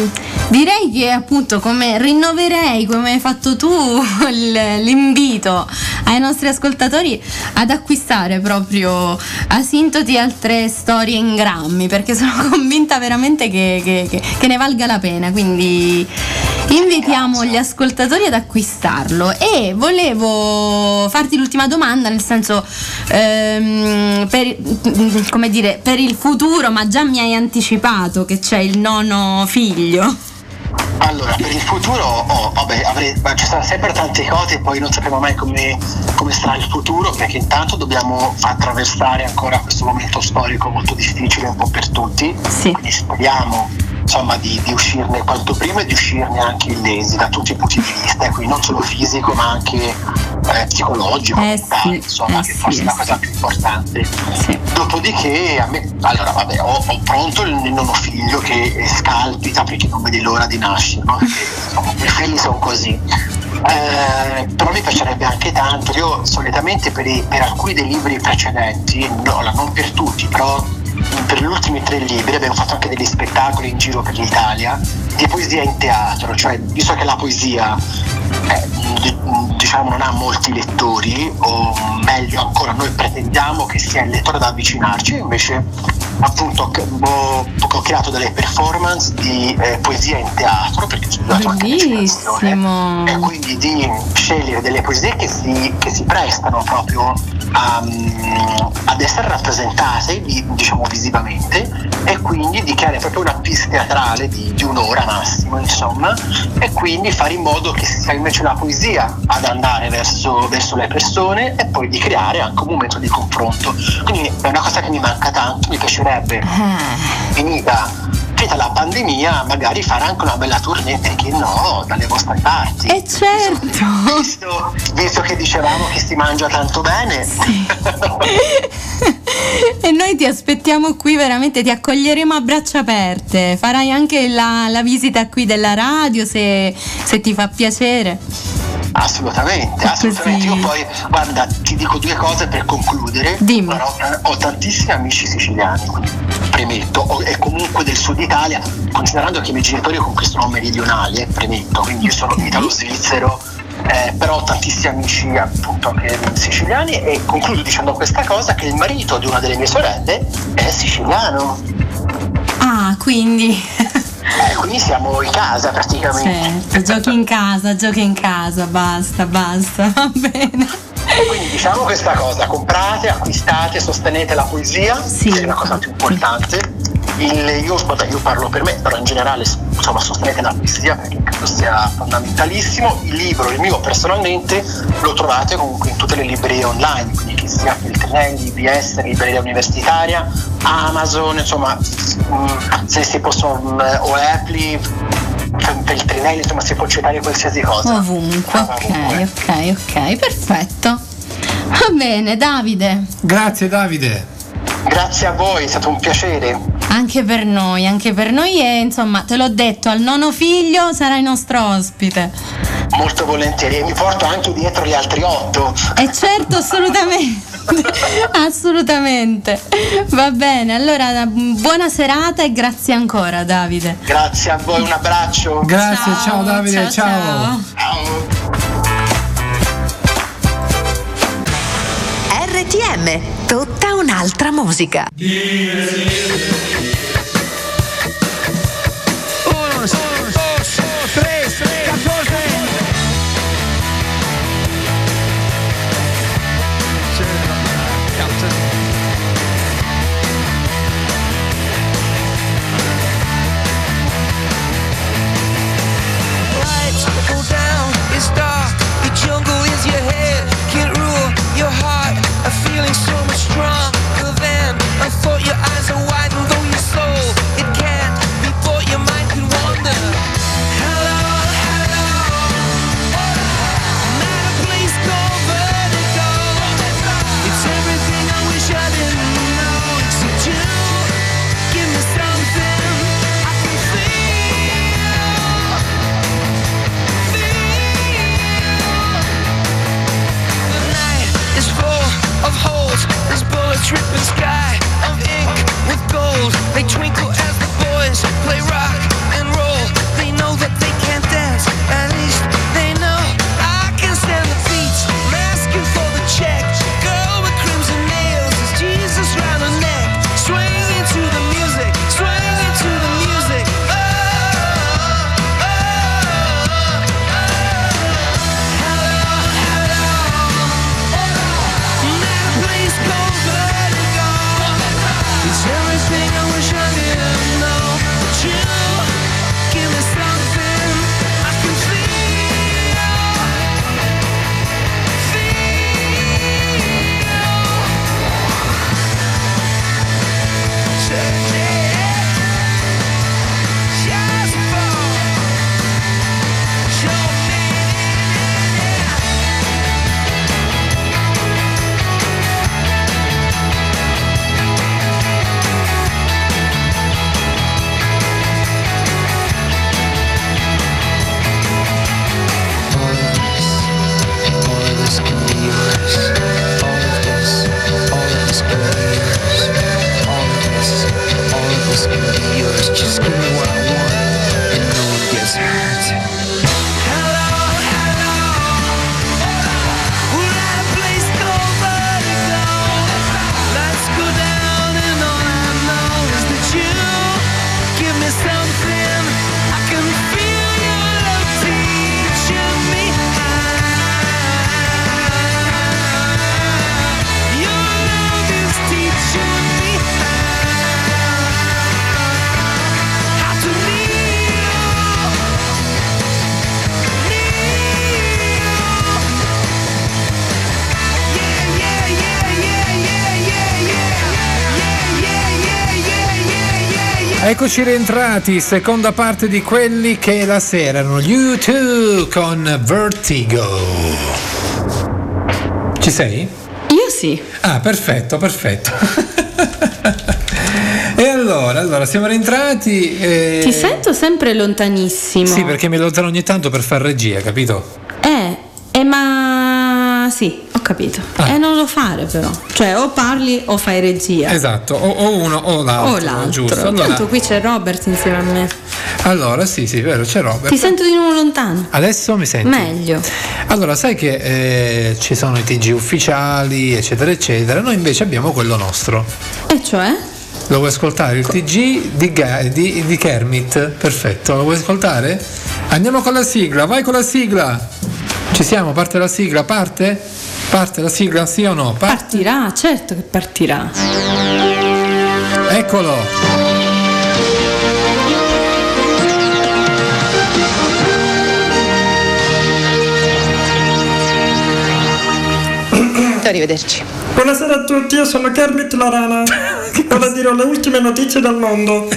direi che appunto come rinnoverei, come hai fatto tu, l'invito ai nostri ascoltatori ad acquistare proprio Asintoti altre storie in grammi, perché sono convinta veramente che, che- che- che ne valga la pena. Quindi invitiamo gli ascoltatori ad acquistarlo. E volevo farti l'ultima domanda, nel senso, ehm, per, come dire, per il futuro, ma già mi hai anticipato che c'è il nono figlio. Allora, per il futuro oh, vabbè, avrei- ma ci saranno sempre tante cose poi non sapremo mai come, come sarà il futuro perché intanto dobbiamo attraversare ancora questo momento storico molto difficile un po' per tutti. Quindi speriamo insomma, di, di uscirne quanto prima e di uscirne anche illesi da tutti i punti di vista, quindi non solo fisico ma anche eh, psicologico, mentale, insomma, che forse è la cosa più importante. Dopodiché a me, allora vabbè, ho, ho pronto il, nono figlio che eh, scalpita perché non vede l'ora di nascere, no? Perché, insomma, i figli sono così. Eh, però mi piacerebbe anche tanto, io solitamente per, i- per alcuni dei libri precedenti, no, non per tutti, però per gli ultimi tre libri abbiamo fatto anche degli spettacoli in giro per l'Italia di poesia in teatro, cioè visto che la poesia eh, di- diciamo non ha molti lettori o meglio ancora noi pretendiamo che sia il lettore da avvicinarci invece appunto ho, ho creato delle performance di eh, poesia in teatro perché ci ho dato anche e quindi di scegliere delle poesie che si, che si prestano proprio a, mm, ad essere rappresentate diciamo visivamente e quindi di creare proprio una pista teatrale di, di un'ora massimo insomma e quindi fare in modo che sia invece la poesia ad andare verso, verso le persone e poi di creare anche un momento di confronto. Quindi è una cosa che mi manca tanto mi piacerebbe. Finita finita la pandemia magari fare anche una bella tournée perché no dalle vostre parti E certo. visto, visto che dicevamo che si mangia tanto bene E noi ti aspettiamo qui, veramente ti accoglieremo a braccia aperte. Farai anche la, la visita qui della radio se, se ti fa piacere. Assolutamente, assolutamente. Io poi, guarda, ti dico due cose per concludere. Guarda, ho, ho tantissimi amici siciliani, premetto, e comunque del sud Italia, considerando che i miei genitori comunque sono meridionali, eh, premetto, quindi io sono italo-svizzero, eh, però ho tantissimi amici appunto anche siciliani e concludo dicendo questa cosa che il marito di una delle mie sorelle è siciliano. Ah, quindi. Eh, quindi siamo in casa praticamente. Certo, giochi in casa, giochi in casa, basta, basta, va bene. Quindi diciamo questa cosa, comprate, acquistate, sostenete la poesia, che è la cosa più importante. Il, io, vabbè, io parlo per me, però in generale insomma, sostenete la poesia perché credo sia fondamentalissimo. Il libro, il mio personalmente, lo trovate comunque in tutte le librerie online, quindi che sia Feltrinelli, IBS, libreria universitaria, Amazon, insomma, mm, se si possono, mm, o Apple, Feltrinelli, insomma si può citare qualsiasi cosa. Ovunque, ok, ok, ok, perfetto. Va bene, Davide. Grazie Davide. Grazie a voi, è stato un piacere. Anche per noi, anche per noi e insomma, te l'ho detto, al nono figlio sarai nostro ospite. Molto volentieri, e mi porto anche dietro gli altri otto. E certo, assolutamente. assolutamente. Va bene, allora buona serata e grazie ancora Davide. Grazie a voi, un abbraccio. Grazie, ciao, Davide, ciao. RTM, tutta un'altra musica. sky. Eccoci rientrati, seconda parte di quelli che la sera erano gli U2 con Vertigo. Ci sei? Io sì. Ah, perfetto, perfetto. e allora, allora, siamo rientrati. e- Ti sento sempre lontanissimo. Sì, perché mi allontano ogni tanto per far regia, capito? Sì, ho capito. Ah. E non lo fare però. Cioè, o parli o fai regia. Esatto, o, o uno o l'altro. o l'altro. Giusto. Allora, Tanto qui c'è Robert insieme a me. allora, sì, sì, vero, c'è Robert. Ti sento di nuovo lontano. Adesso mi senti? Meglio. Allora, sai che eh, ci sono i TG ufficiali, eccetera, eccetera. Noi invece abbiamo quello nostro. E cioè? Lo vuoi ascoltare? Il TG di, Ga- di- di Kermit. Perfetto, lo vuoi ascoltare? Andiamo con la sigla, vai con la sigla. Ci siamo? Parte la sigla? Parte? Parte la sigla, sì o no? Parte. Partirà, certo che partirà. Eccolo. Arrivederci. Buonasera a tutti, io sono Kermit la rana. Ora dirò le ultime notizie dal mondo.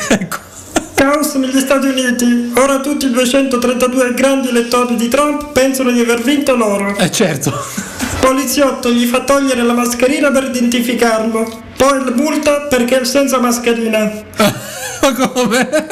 Caos negli Stati Uniti. Ora tutti i 232 grandi elettori di Trump pensano di aver vinto loro. Eh certo. Poliziotto gli fa togliere la mascherina per identificarlo. Poi la multa perché è senza mascherina. Ma come?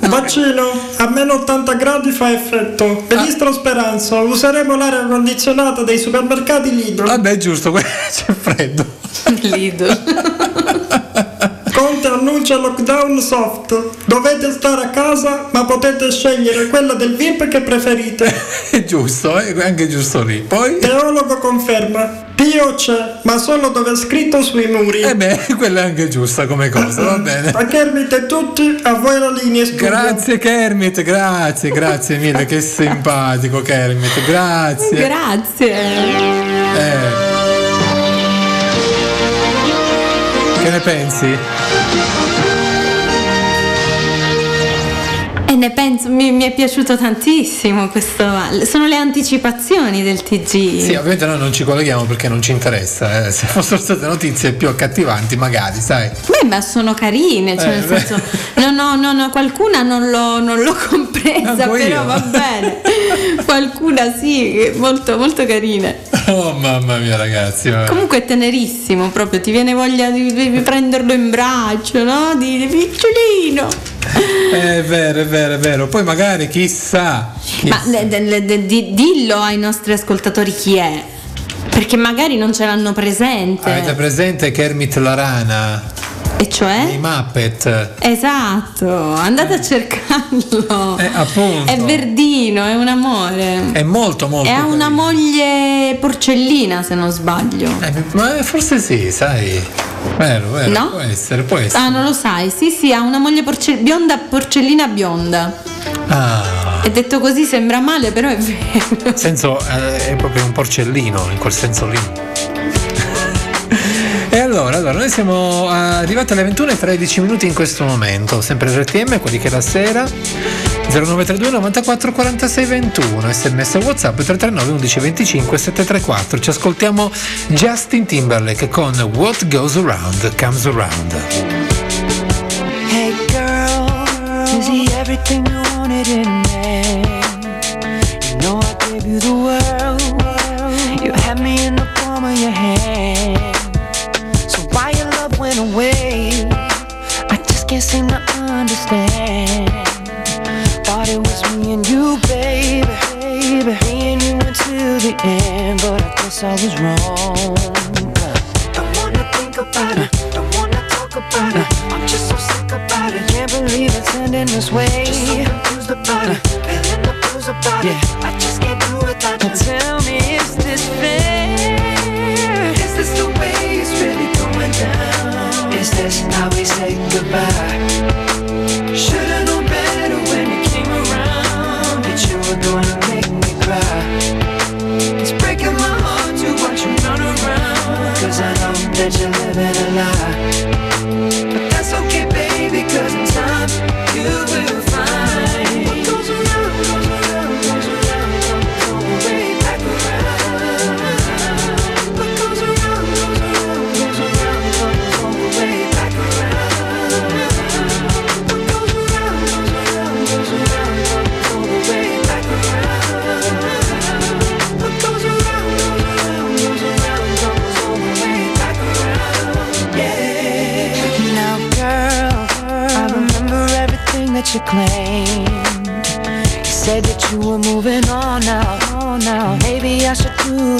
Vaccino a meno 80 gradi fa effetto. Ministro Speranza, useremo l'aria condizionata dei supermercati Lidl. Vabbè, giusto, c'è freddo. Conte annuncia lockdown soft. Dovete stare a casa, ma potete scegliere quella del VIP che preferite. È giusto, è anche giusto lì. Poi. Teologo conferma. Dio c'è, ma solo dove è scritto sui muri. Eh beh, quella è anche giusta come cosa, va bene. A Kermit e tutti, a voi la linea studio. Grazie Kermit, grazie, grazie mille, che simpatico Kermit, grazie. Grazie. Eh. Che ne pensi? E ne penso, mi, mi è piaciuto tantissimo questo. Sono le anticipazioni del TG. Sì, ovviamente noi non ci colleghiamo perché non ci interessa. eh. Se fossero state notizie più accattivanti, magari, sai. Beh, ma sono carine, cioè Eh, nel beh. senso, no, no, no, no, qualcuna non l'ho, non l'ho compresa, Manco però io. va bene. qualcuna sì, molto, molto carine. Oh mamma mia, ragazzi. vabbè. Comunque è tenerissimo, proprio ti viene voglia di, di prenderlo in braccio, no? Di, di piccolino. È vero, è vero, è vero. Poi magari chissà. Ma de- de- de- di- dillo ai nostri ascoltatori chi è, perché magari non ce l'hanno presente. Avete presente Kermit la rana? E cioè? I Muppet. Esatto, andate a cercarlo. Eh, appunto. È verdino, è un amore. È molto, molto. E ha una moglie porcellina, se non sbaglio. Eh, ma forse sì, sai. Vero, vero. No? Può essere, può essere. Ah, non lo sai? Sì, sì, ha una moglie porce- bionda, porcellina bionda. Ah. E detto così sembra male, però è vero. Nel senso, eh, è proprio un porcellino, in quel senso lì. Allora, allora, noi siamo arrivati alle 21 e 13 minuti in questo momento, sempre RTM, quelli che la sera 0932 94 46 21, sms whatsapp 339 11 25 734. Ci ascoltiamo Justin Timberlake con What Goes Around Comes Around. Hey girl, is he everything you wanted in me? You know I gave you the world. Guess I was wrong. Don't wanna think about it. Don't wanna talk about it. I'm just so sick about it. Can't believe it's ending this way. Just so confused about it. Feeling the blues about it. I just can't do without you. Tell me, is this fair? Is this the way it's really going down? Is this how we say goodbye? That you're living a lie.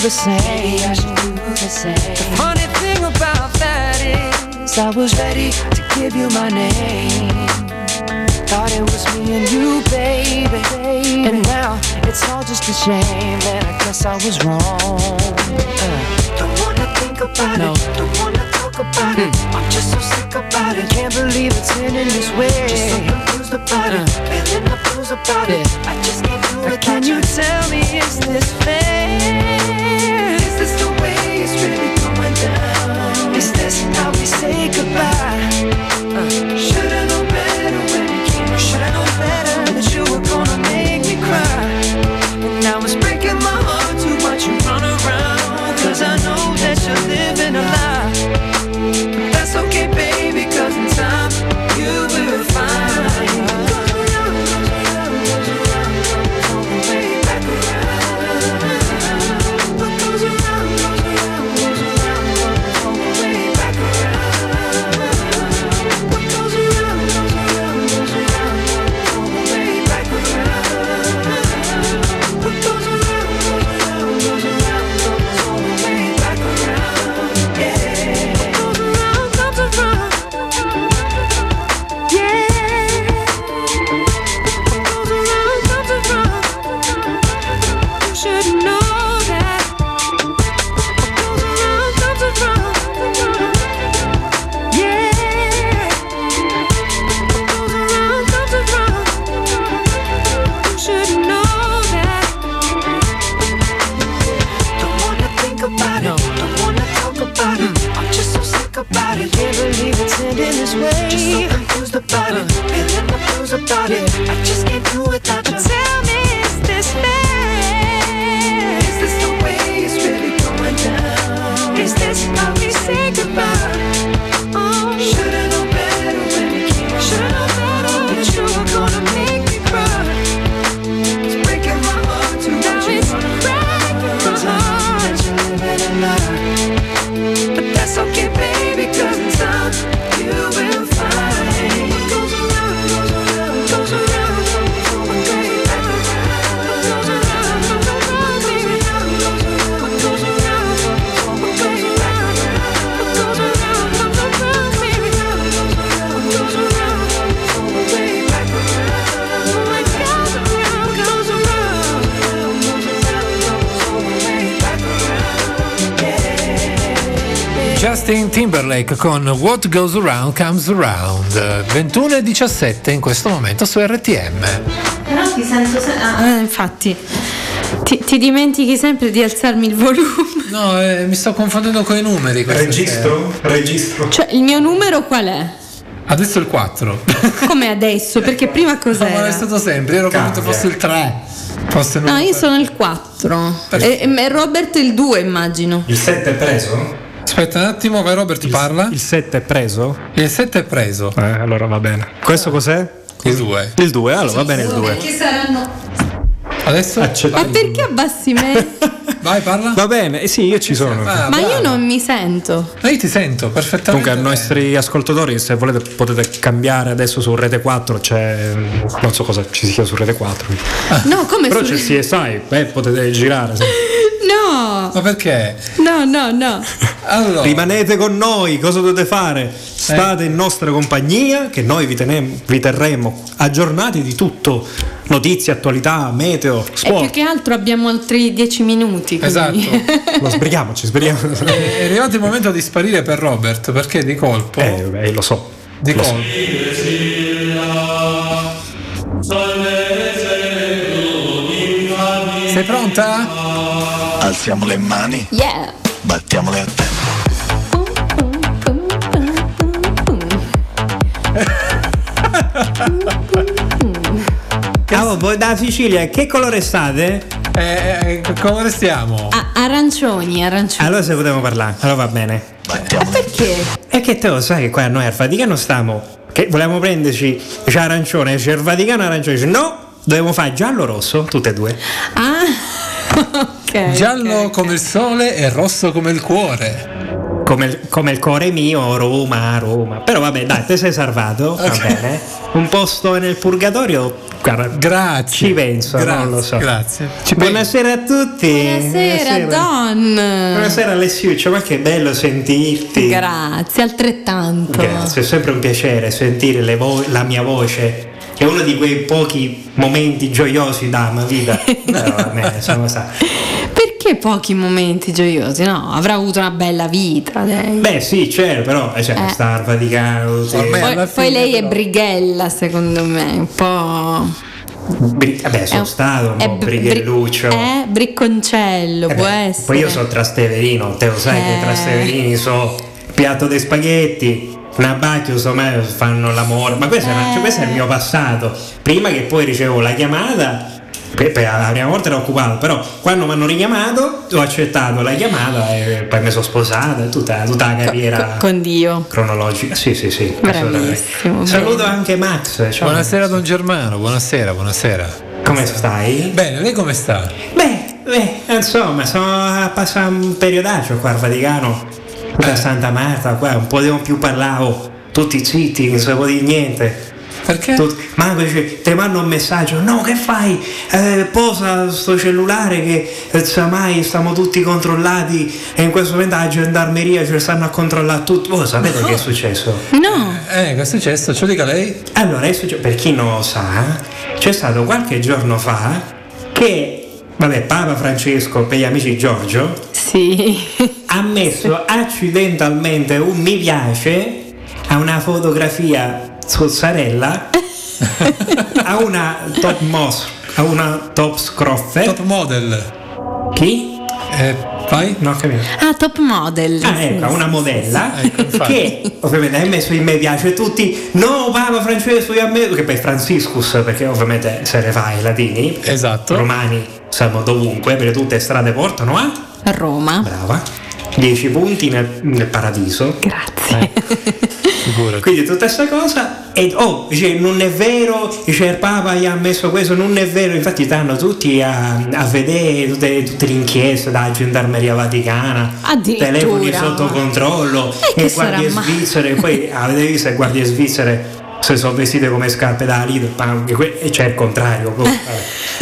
The same. Maybe I should do the same. The funny thing about that is, I was ready to give you my name. Thought it was me and you, baby. And now it's all just a shame. And I guess I was wrong. Uh, don't wanna think about No. it. Don't wanna talk about it. I'm just so sick about it. Can't believe it's ending this way. Just so confused about it. Feeling the blues about it. I just can't do it. Can you tell me, is this fair? Ending this way. Just so confused about it. Feeling the about it. Timberlake con What Goes Around Comes Around 21 e 17 in questo momento su RTM Però ti sento se- ah, eh, infatti. Ti, ti dimentichi sempre di alzarmi il volume. no eh, mi sto confondendo con i numeri Registro? Registro. Cioè, il mio numero qual è? sera. adesso il 4 Come adesso? Perché prima no, ma è stato sempre ero convinto Cambia. fosse il 3 fosse il No, io sono il 4. E, e Robert il 2, immagino. Il 7 è preso? Aspetta un attimo vai Robert parla Il 7 è preso? il 7 è preso Eh, allora va bene. Questo cos'è? il 2 Il 2, allora va bene il 2. Perché saranno. adesso Ma vai, perché abbassi me? vai parla Va bene, eh sì, io ci sono. Ah, Ma io non mi sento. Ma io ti sento perfettamente Comunque ai nostri ascoltatori, se volete potete cambiare adesso su Rete 4, c'è non so cosa ci sia su Rete 4. No, come Però su- c'è CSI, eh, potete girare. sì. No, ma perché? no, no, no. allora Rimanete con noi, cosa dovete fare? State in nostra compagnia, che noi vi, tenem- vi terremo aggiornati di tutto, notizie, attualità, meteo, E più sport. che altro abbiamo altri 10 minuti. quindi- Esatto. Lo sbrighiamoci, sbrighiamoci. è arrivato il momento di sparire per Robert perché di colpo Eh, beh, lo so. di lo so. colpo sei pronta? Alziamo le mani, Yeah. battiamole a tempo. Ah, voi da Sicilia, che colore state? Eh, eh, come restiamo? Ah, arancioni, arancioni. Allora se potremmo parlare, allora va bene. Ma perché? E che te lo sai che qua noi al Vaticano stiamo, che volevamo prenderci c'è arancione, c'è il Vaticano arancione, no, dobbiamo fare giallo-rosso, tutte e due. Ah, ok. Giallo come il sole e rosso come il cuore. come, il- come il cuore mio, Roma, Roma. Però vabbè, dai, te sei salvato, va bene. Un posto nel purgatorio, guarda, Grazie. ci penso, non lo so. Grazie. Buonasera a tutti. Buonasera, Don. Buonasera Alessiuccio, ma che bello sentirti. Grazie, altrettanto. Grazie, è sempre un piacere sentire le vo- la mia voce, è uno di quei pochi momenti gioiosi della vita. Però a me sono stati. Perché pochi momenti gioiosi? No, avrà avuto una bella vita. Lei. Beh, sì, c'è, però cioè, Eh. sta al Vaticano. sì. poi, poi lei è brighella, secondo me, un po'. Bri- vabbè, sono è- stato è un bri- brighelluccio. Eh, bricconcello, Eh può beh, essere. Poi io sono Trasteverino, te lo sai che Eh. i Trasteverini sono piatto di spaghetti, un abbacchio, insomma, fanno l'amore. Ma questo, è una- cioè, questo è il mio passato. Prima che poi ricevo la chiamata, per, la prima volta ero occupato, però quando mi hanno richiamato ho accettato la chiamata e poi mi sono sposato, e tutta, tutta la carriera Con Dio. cronologica. Sì, sì, sì. Bravissimo. Saluto anche Max. Ciao. Buonasera Don Germano, buonasera, buonasera. Come stai? Bene, lei come sta? Beh, beh, insomma, sono a passare un periodaccio qua al Vaticano, da Santa Marta, qua un po' di più parlavo, tutti zitti, non sapevo di niente. Perché? Manco dice, ti mando un messaggio, no che fai? Eh, posa sto cellulare che eh, mai stiamo tutti controllati e in questo momento la gendarmeria ci stanno a controllare tutti. Voi sapete che è successo? No. Eh, che è successo? Ce lo dica lei? Allora, è successo- per chi non lo sa, c'è stato qualche giorno fa che, vabbè, Papa Francesco per gli amici Giorgio Sì. Ha messo accidentalmente un mi piace a una fotografia zozzarella a una top mos, a una top scroffe. Top model. Chi? Eh, vai? Non ho capito. Ah, top model. Ah, ecco, una modella Ecco, che ovviamente ha messo in me piace tutti. No, Papa Francesco, io a me. Che poi Franciscus, perché ovviamente se ne fa i latini. Esatto. Romani siamo dovunque, perché tutte le strade portano a. A Roma. Brava. 10 punti nel, nel paradiso. Grazie. Figurati. Quindi tutta questa cosa. E oh, dice, non è vero, dice il Papa gli ha messo questo, non è vero. Infatti stanno tutti a, a vedere tutte, tutte le inchieste dalla gendarmeria vaticana, telefoni sotto controllo, E e guardie svizzere. Poi avete visto le guardie svizzere se sono vestite come scarpe da Lidl, ma que- e c'è il contrario. proprio,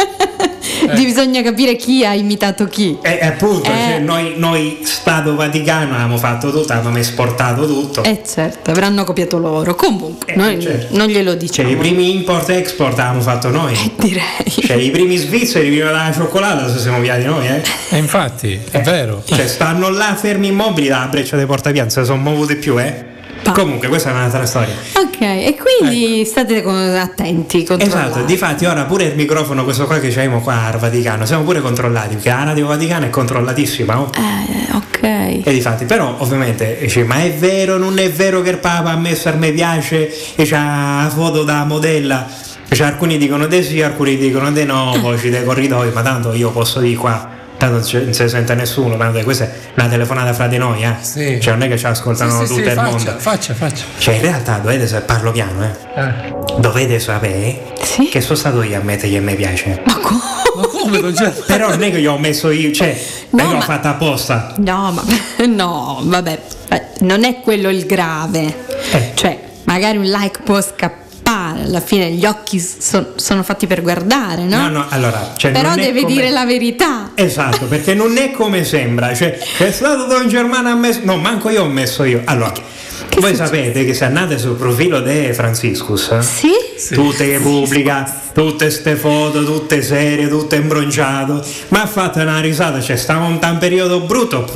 vabbè. Bisogna capire chi ha imitato chi. E e appunto, Eh. cioè, noi, noi Stato Vaticano abbiamo fatto tutto, abbiamo esportato tutto. Eh certo, avranno copiato loro. Comunque, Eh, noi certo. non glielo Cioè, diciamo. i primi import-export abbiamo fatto noi. Direi. Cioè, i primi svizzeri prima della cioccolata se siamo via di noi, eh. E infatti, è vero. Cioè, stanno là fermi immobili dalla breccia dei portapianza, sono muovuti più, eh. Comunque, questa è un'altra storia. Ok, e quindi state con- attenti. Esatto, difatti ora pure il microfono, questo qua che abbiamo qua al Vaticano, siamo pure controllati, perché la Radio Vaticana è controllatissima, oh. Eh, ok. E difatti, però ovviamente dice, ma è vero, non è vero che il Papa ha messo al me piace e c'ha la foto da modella? Cioè, alcuni dicono di sì, alcuni dicono di no, voci dei corridoi, ma tanto io posso dire qua, tanto non, si sente nessuno, tanto questa è una telefonata fra di noi, eh. Sì. Cioè non è che ci ascoltano Sì, sì, tutto sì, il faccia, mondo. faccia, faccia. Cioè in realtà dovete sapere, parlo piano, eh. Eh. Dovete sapere che sono stato io a mettergli a me piace. Ma come? Ma? Però non è che io ho messo io, cioè, non è che l'ho ma- fatta apposta. No, ma no, vabbè, eh, non è quello il grave. Eh. Cioè, magari un like può scappare, alla fine gli occhi son- sono fatti per guardare, no? No, no, allora, cioè, Però deve come- dire la verità. Esatto, perché non è come sembra, cioè è stato Don Germano ha messo, no, manco io ho messo io. Allora, voi sapete che se andate sul profilo di Franciscus, sì? tutte che pubblica, tutte ste foto, tutte serie, tutte imbronciato, ma fate una risata, cioè stiamo in un periodo brutto,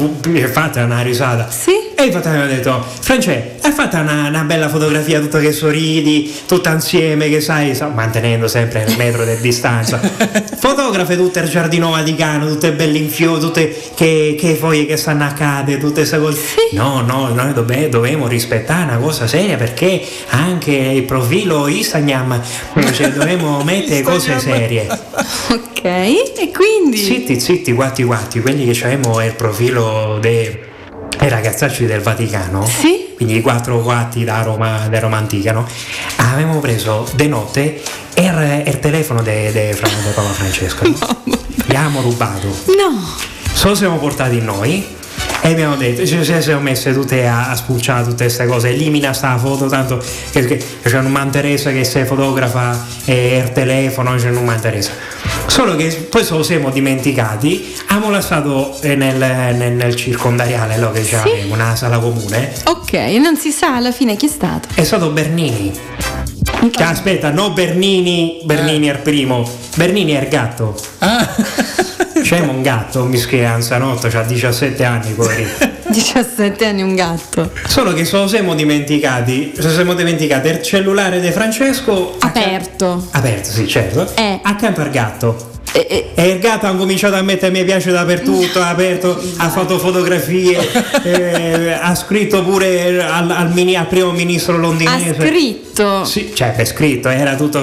fate una risata. Sì? E infatti mi hanno detto, France, hai fatto una, una bella fotografia tutta che sorridi, tutta insieme, che sai, sa- mantenendo sempre il metro di distanza. Fotografe tutte al giardino vaticano, tutte belle in fiore, tutte che, che foglie che stanno a cade, tutte queste cose. No, no, noi dobbiamo rispettare una cosa seria perché anche il profilo Instagram, cioè dobbiamo mettere cose serie. Ok, e quindi? Zitti, zitti, guatti, guatti, quelli che abbiamo il profilo dei dei ragazzacci del Vaticano, quindi i quattro guatti da Roma, da Roma antica, no? avevamo preso de notte il, il telefono di Papa Francesco. no? Gli abbiamo rubato. No. Solo siamo portati noi E abbiamo detto, ci ci siamo messe tutte a, a spulciare tutte queste cose, elimina sta foto, tanto che, che c'è un Manteresa che se fotografa eh, il telefono, c'è un Manteresa. Solo che poi se lo siamo dimenticati, abbiamo lasciato eh, nel, nel, nel circondariale, là, che c'è una sala comune, Ok, non si sa alla fine chi è stato. è stato Bernini. Che aspetta, no Bernini, Bernini è il primo, Bernini è il gatto. C'è un gatto, mi scrive Anzanotto, ha 17 anni, poverino. 17 anni un gatto. Solo che se lo siamo dimenticati, se siamo dimenticati il cellulare di Francesco Aperto. aperto, sì, certo, Eh. accanto al gatto. E il gatto ha cominciato a mettere mi piace dappertutto, ha aperto, ha fatto fotografie, eh, ha scritto pure al, al mini- al primo ministro Ha londinese. scritto. Sì, cioè per scritto, era tutto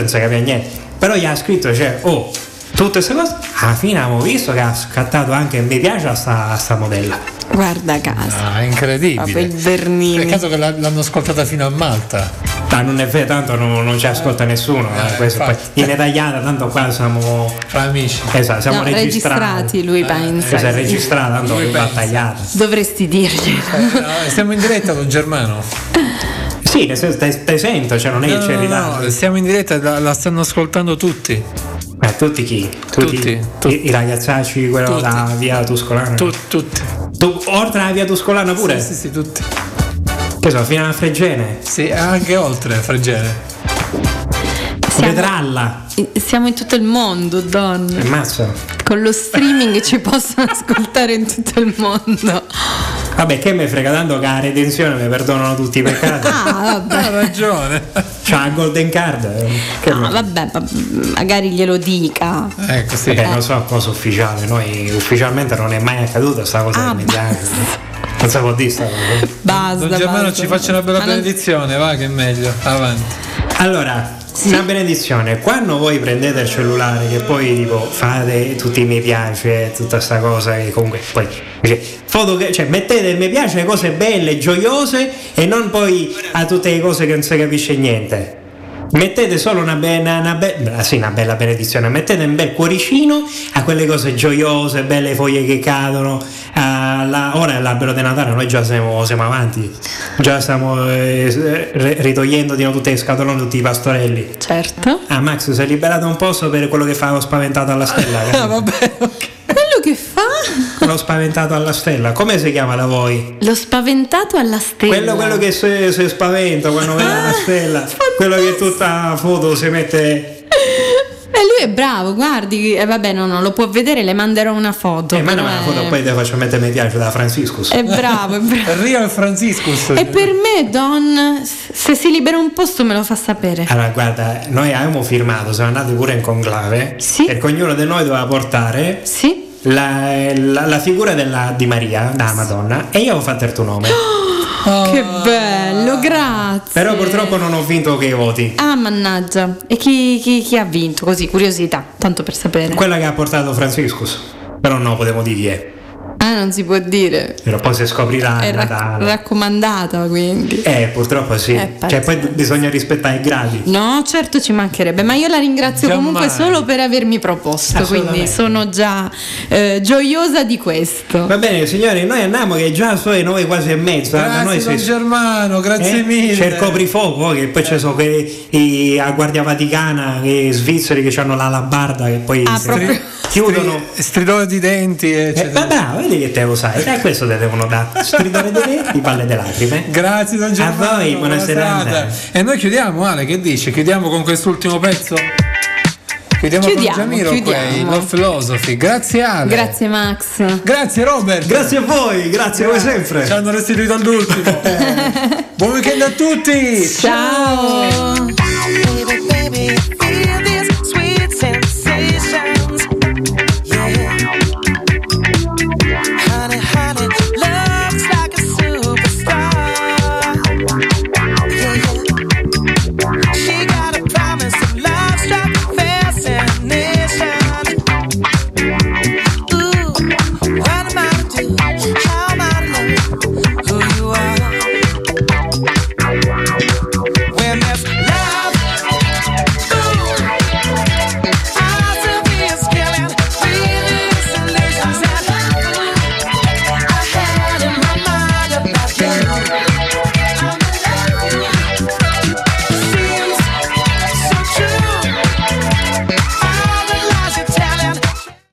non si capiva niente. Però gli ha scritto, cioè, oh, tutte queste cose. Alla fine abbiamo visto che ha scattato anche mi piace a sta, a sta modella. Guarda casa. Ah, incredibile. Il Bernini. Peccato che l'ha- l'hanno ascoltata fino a Malta. Ma non è vero, tanto non, non ci ascolta nessuno. eh, questo poi, in italiana, tanto qua siamo. Fra amici. Esatto, siamo No, registrati. registrati, lui pensa. Se è registrata, tanto Lui battagliata. Dovresti dirgli. Eh, siamo in diretta con Germano. Sì, nel senso, te, te sento, cioè non è che No, c'è no, ritardo. no, siamo in diretta, la, la stanno ascoltando tutti. Ma tutti chi? Tutti, I, i ragazzacci, quello Tutti. da via Tuscolana. Tu- tutti. Tu, oltre alla via Tuscolana pure? Sì, sì, sì, tutti. Che so, fino a Fregene. Sì, anche oltre Fregene. Vetralla. Siamo in tutto il mondo, Don. Ammazza. Con lo streaming ci possono ascoltare in tutto il mondo. Vabbè, che me frega tanto che la redenzione mi perdonano tutti i peccati. Ah, vabbè. Ha ragione. C'ha il golden card. eh. Che No, vabbè, ma magari glielo dica. Ecco, sì. Eh, non so cosa ufficiale, noi ufficialmente non è mai accaduta sta cosa Ah. Non può dire sta cosa. Basta. Don Germano basta. ci faccia una bella Ma non- benedizione, va che è meglio. Avanti. Allora, una benedizione, quando voi prendete il cellulare che poi tipo fate tutti i mi piace, tutta sta cosa che comunque poi cioè, foto cioè, mettete il mi piace cose belle, gioiose e non poi a tutte le cose che non si capisce niente. Mettete solo una, be- una- be- ah, sì, una bella benedizione, mettete un bel cuoricino a quelle cose gioiose, belle foglie che cadono. alla- ora è l'albero di Natale, noi già siamo, siamo avanti, già stiamo eh, ritogliendo di nuovo tutte le scatolone, tutti i pastorelli. Certo. Ah, Max, si è liberato un posto per quello che fa lo spaventato alla stella. Ah, vabbè, Quello che fa? Lo spaventato alla stella, come si chiama da voi? Lo spaventato alla stella. Quello, quello che si, si spaventa quando vede la stella, quello che tutta foto si mette. E lui è bravo, guardi. E vabbè, no, no, lo può vedere, le manderò una foto. Eh, ma no, però la è- foto poi te faccio mettere mi piace da Franciscus. È bravo, è bravo. Real Franciscus. E per me, Don, se si libera un posto me lo fa sapere. Allora, guarda, noi avevamo firmato, siamo andati pure in conclave, perché ognuno di noi doveva portare la, la- la figura della- di Maria, da Madonna, e io avevo fatto il tuo nome. Che bello, grazie. Però purtroppo non ho vinto che i voti. Ah, mannaggia. E chi, chi- chi ha vinto? Così, curiosità, tanto per sapere. Quella che ha portato Franciscus. Però no, potevo dire chi è. Ah, non si può dire. Però poi si scoprirà È rac- Natale. raccomandata, quindi. Eh, purtroppo sì. Eh, cioè, poi bisogna rispettare i gradi. No, certo ci mancherebbe, ma io la ringrazio Giammai. comunque solo per avermi proposto, quindi sono già eh, gioiosa di questo. Va bene, signori, noi andiamo che già sono le nove quasi e mezza. da Grazie, noi Don si- Germano, grazie Eh, mille. C'è il coprifuoco, che poi ci sono quelli i- a Guardia Vaticana, i svizzeri che hanno l'alabarda che poi Ah, proprio- chiudono. Stridore di denti, Eh, eccetera. ma bravo, vedi che te lo sai, e questo te devono dare. Stridore di denti, palle di lacrime. Grazie Don Germano. A voi, buona serata. serata. E noi chiudiamo, Ale, che dici? Chiudiamo con quest'ultimo pezzo? Chiudiamo, Chiudiamo, con Jamiro chiudiamo. Love Philosophy. Grazie Ale. Grazie Max. Grazie Robert. Grazie a voi, grazie come sempre. Ci hanno restituito all'ultimo. Buon weekend a tutti. Ciao.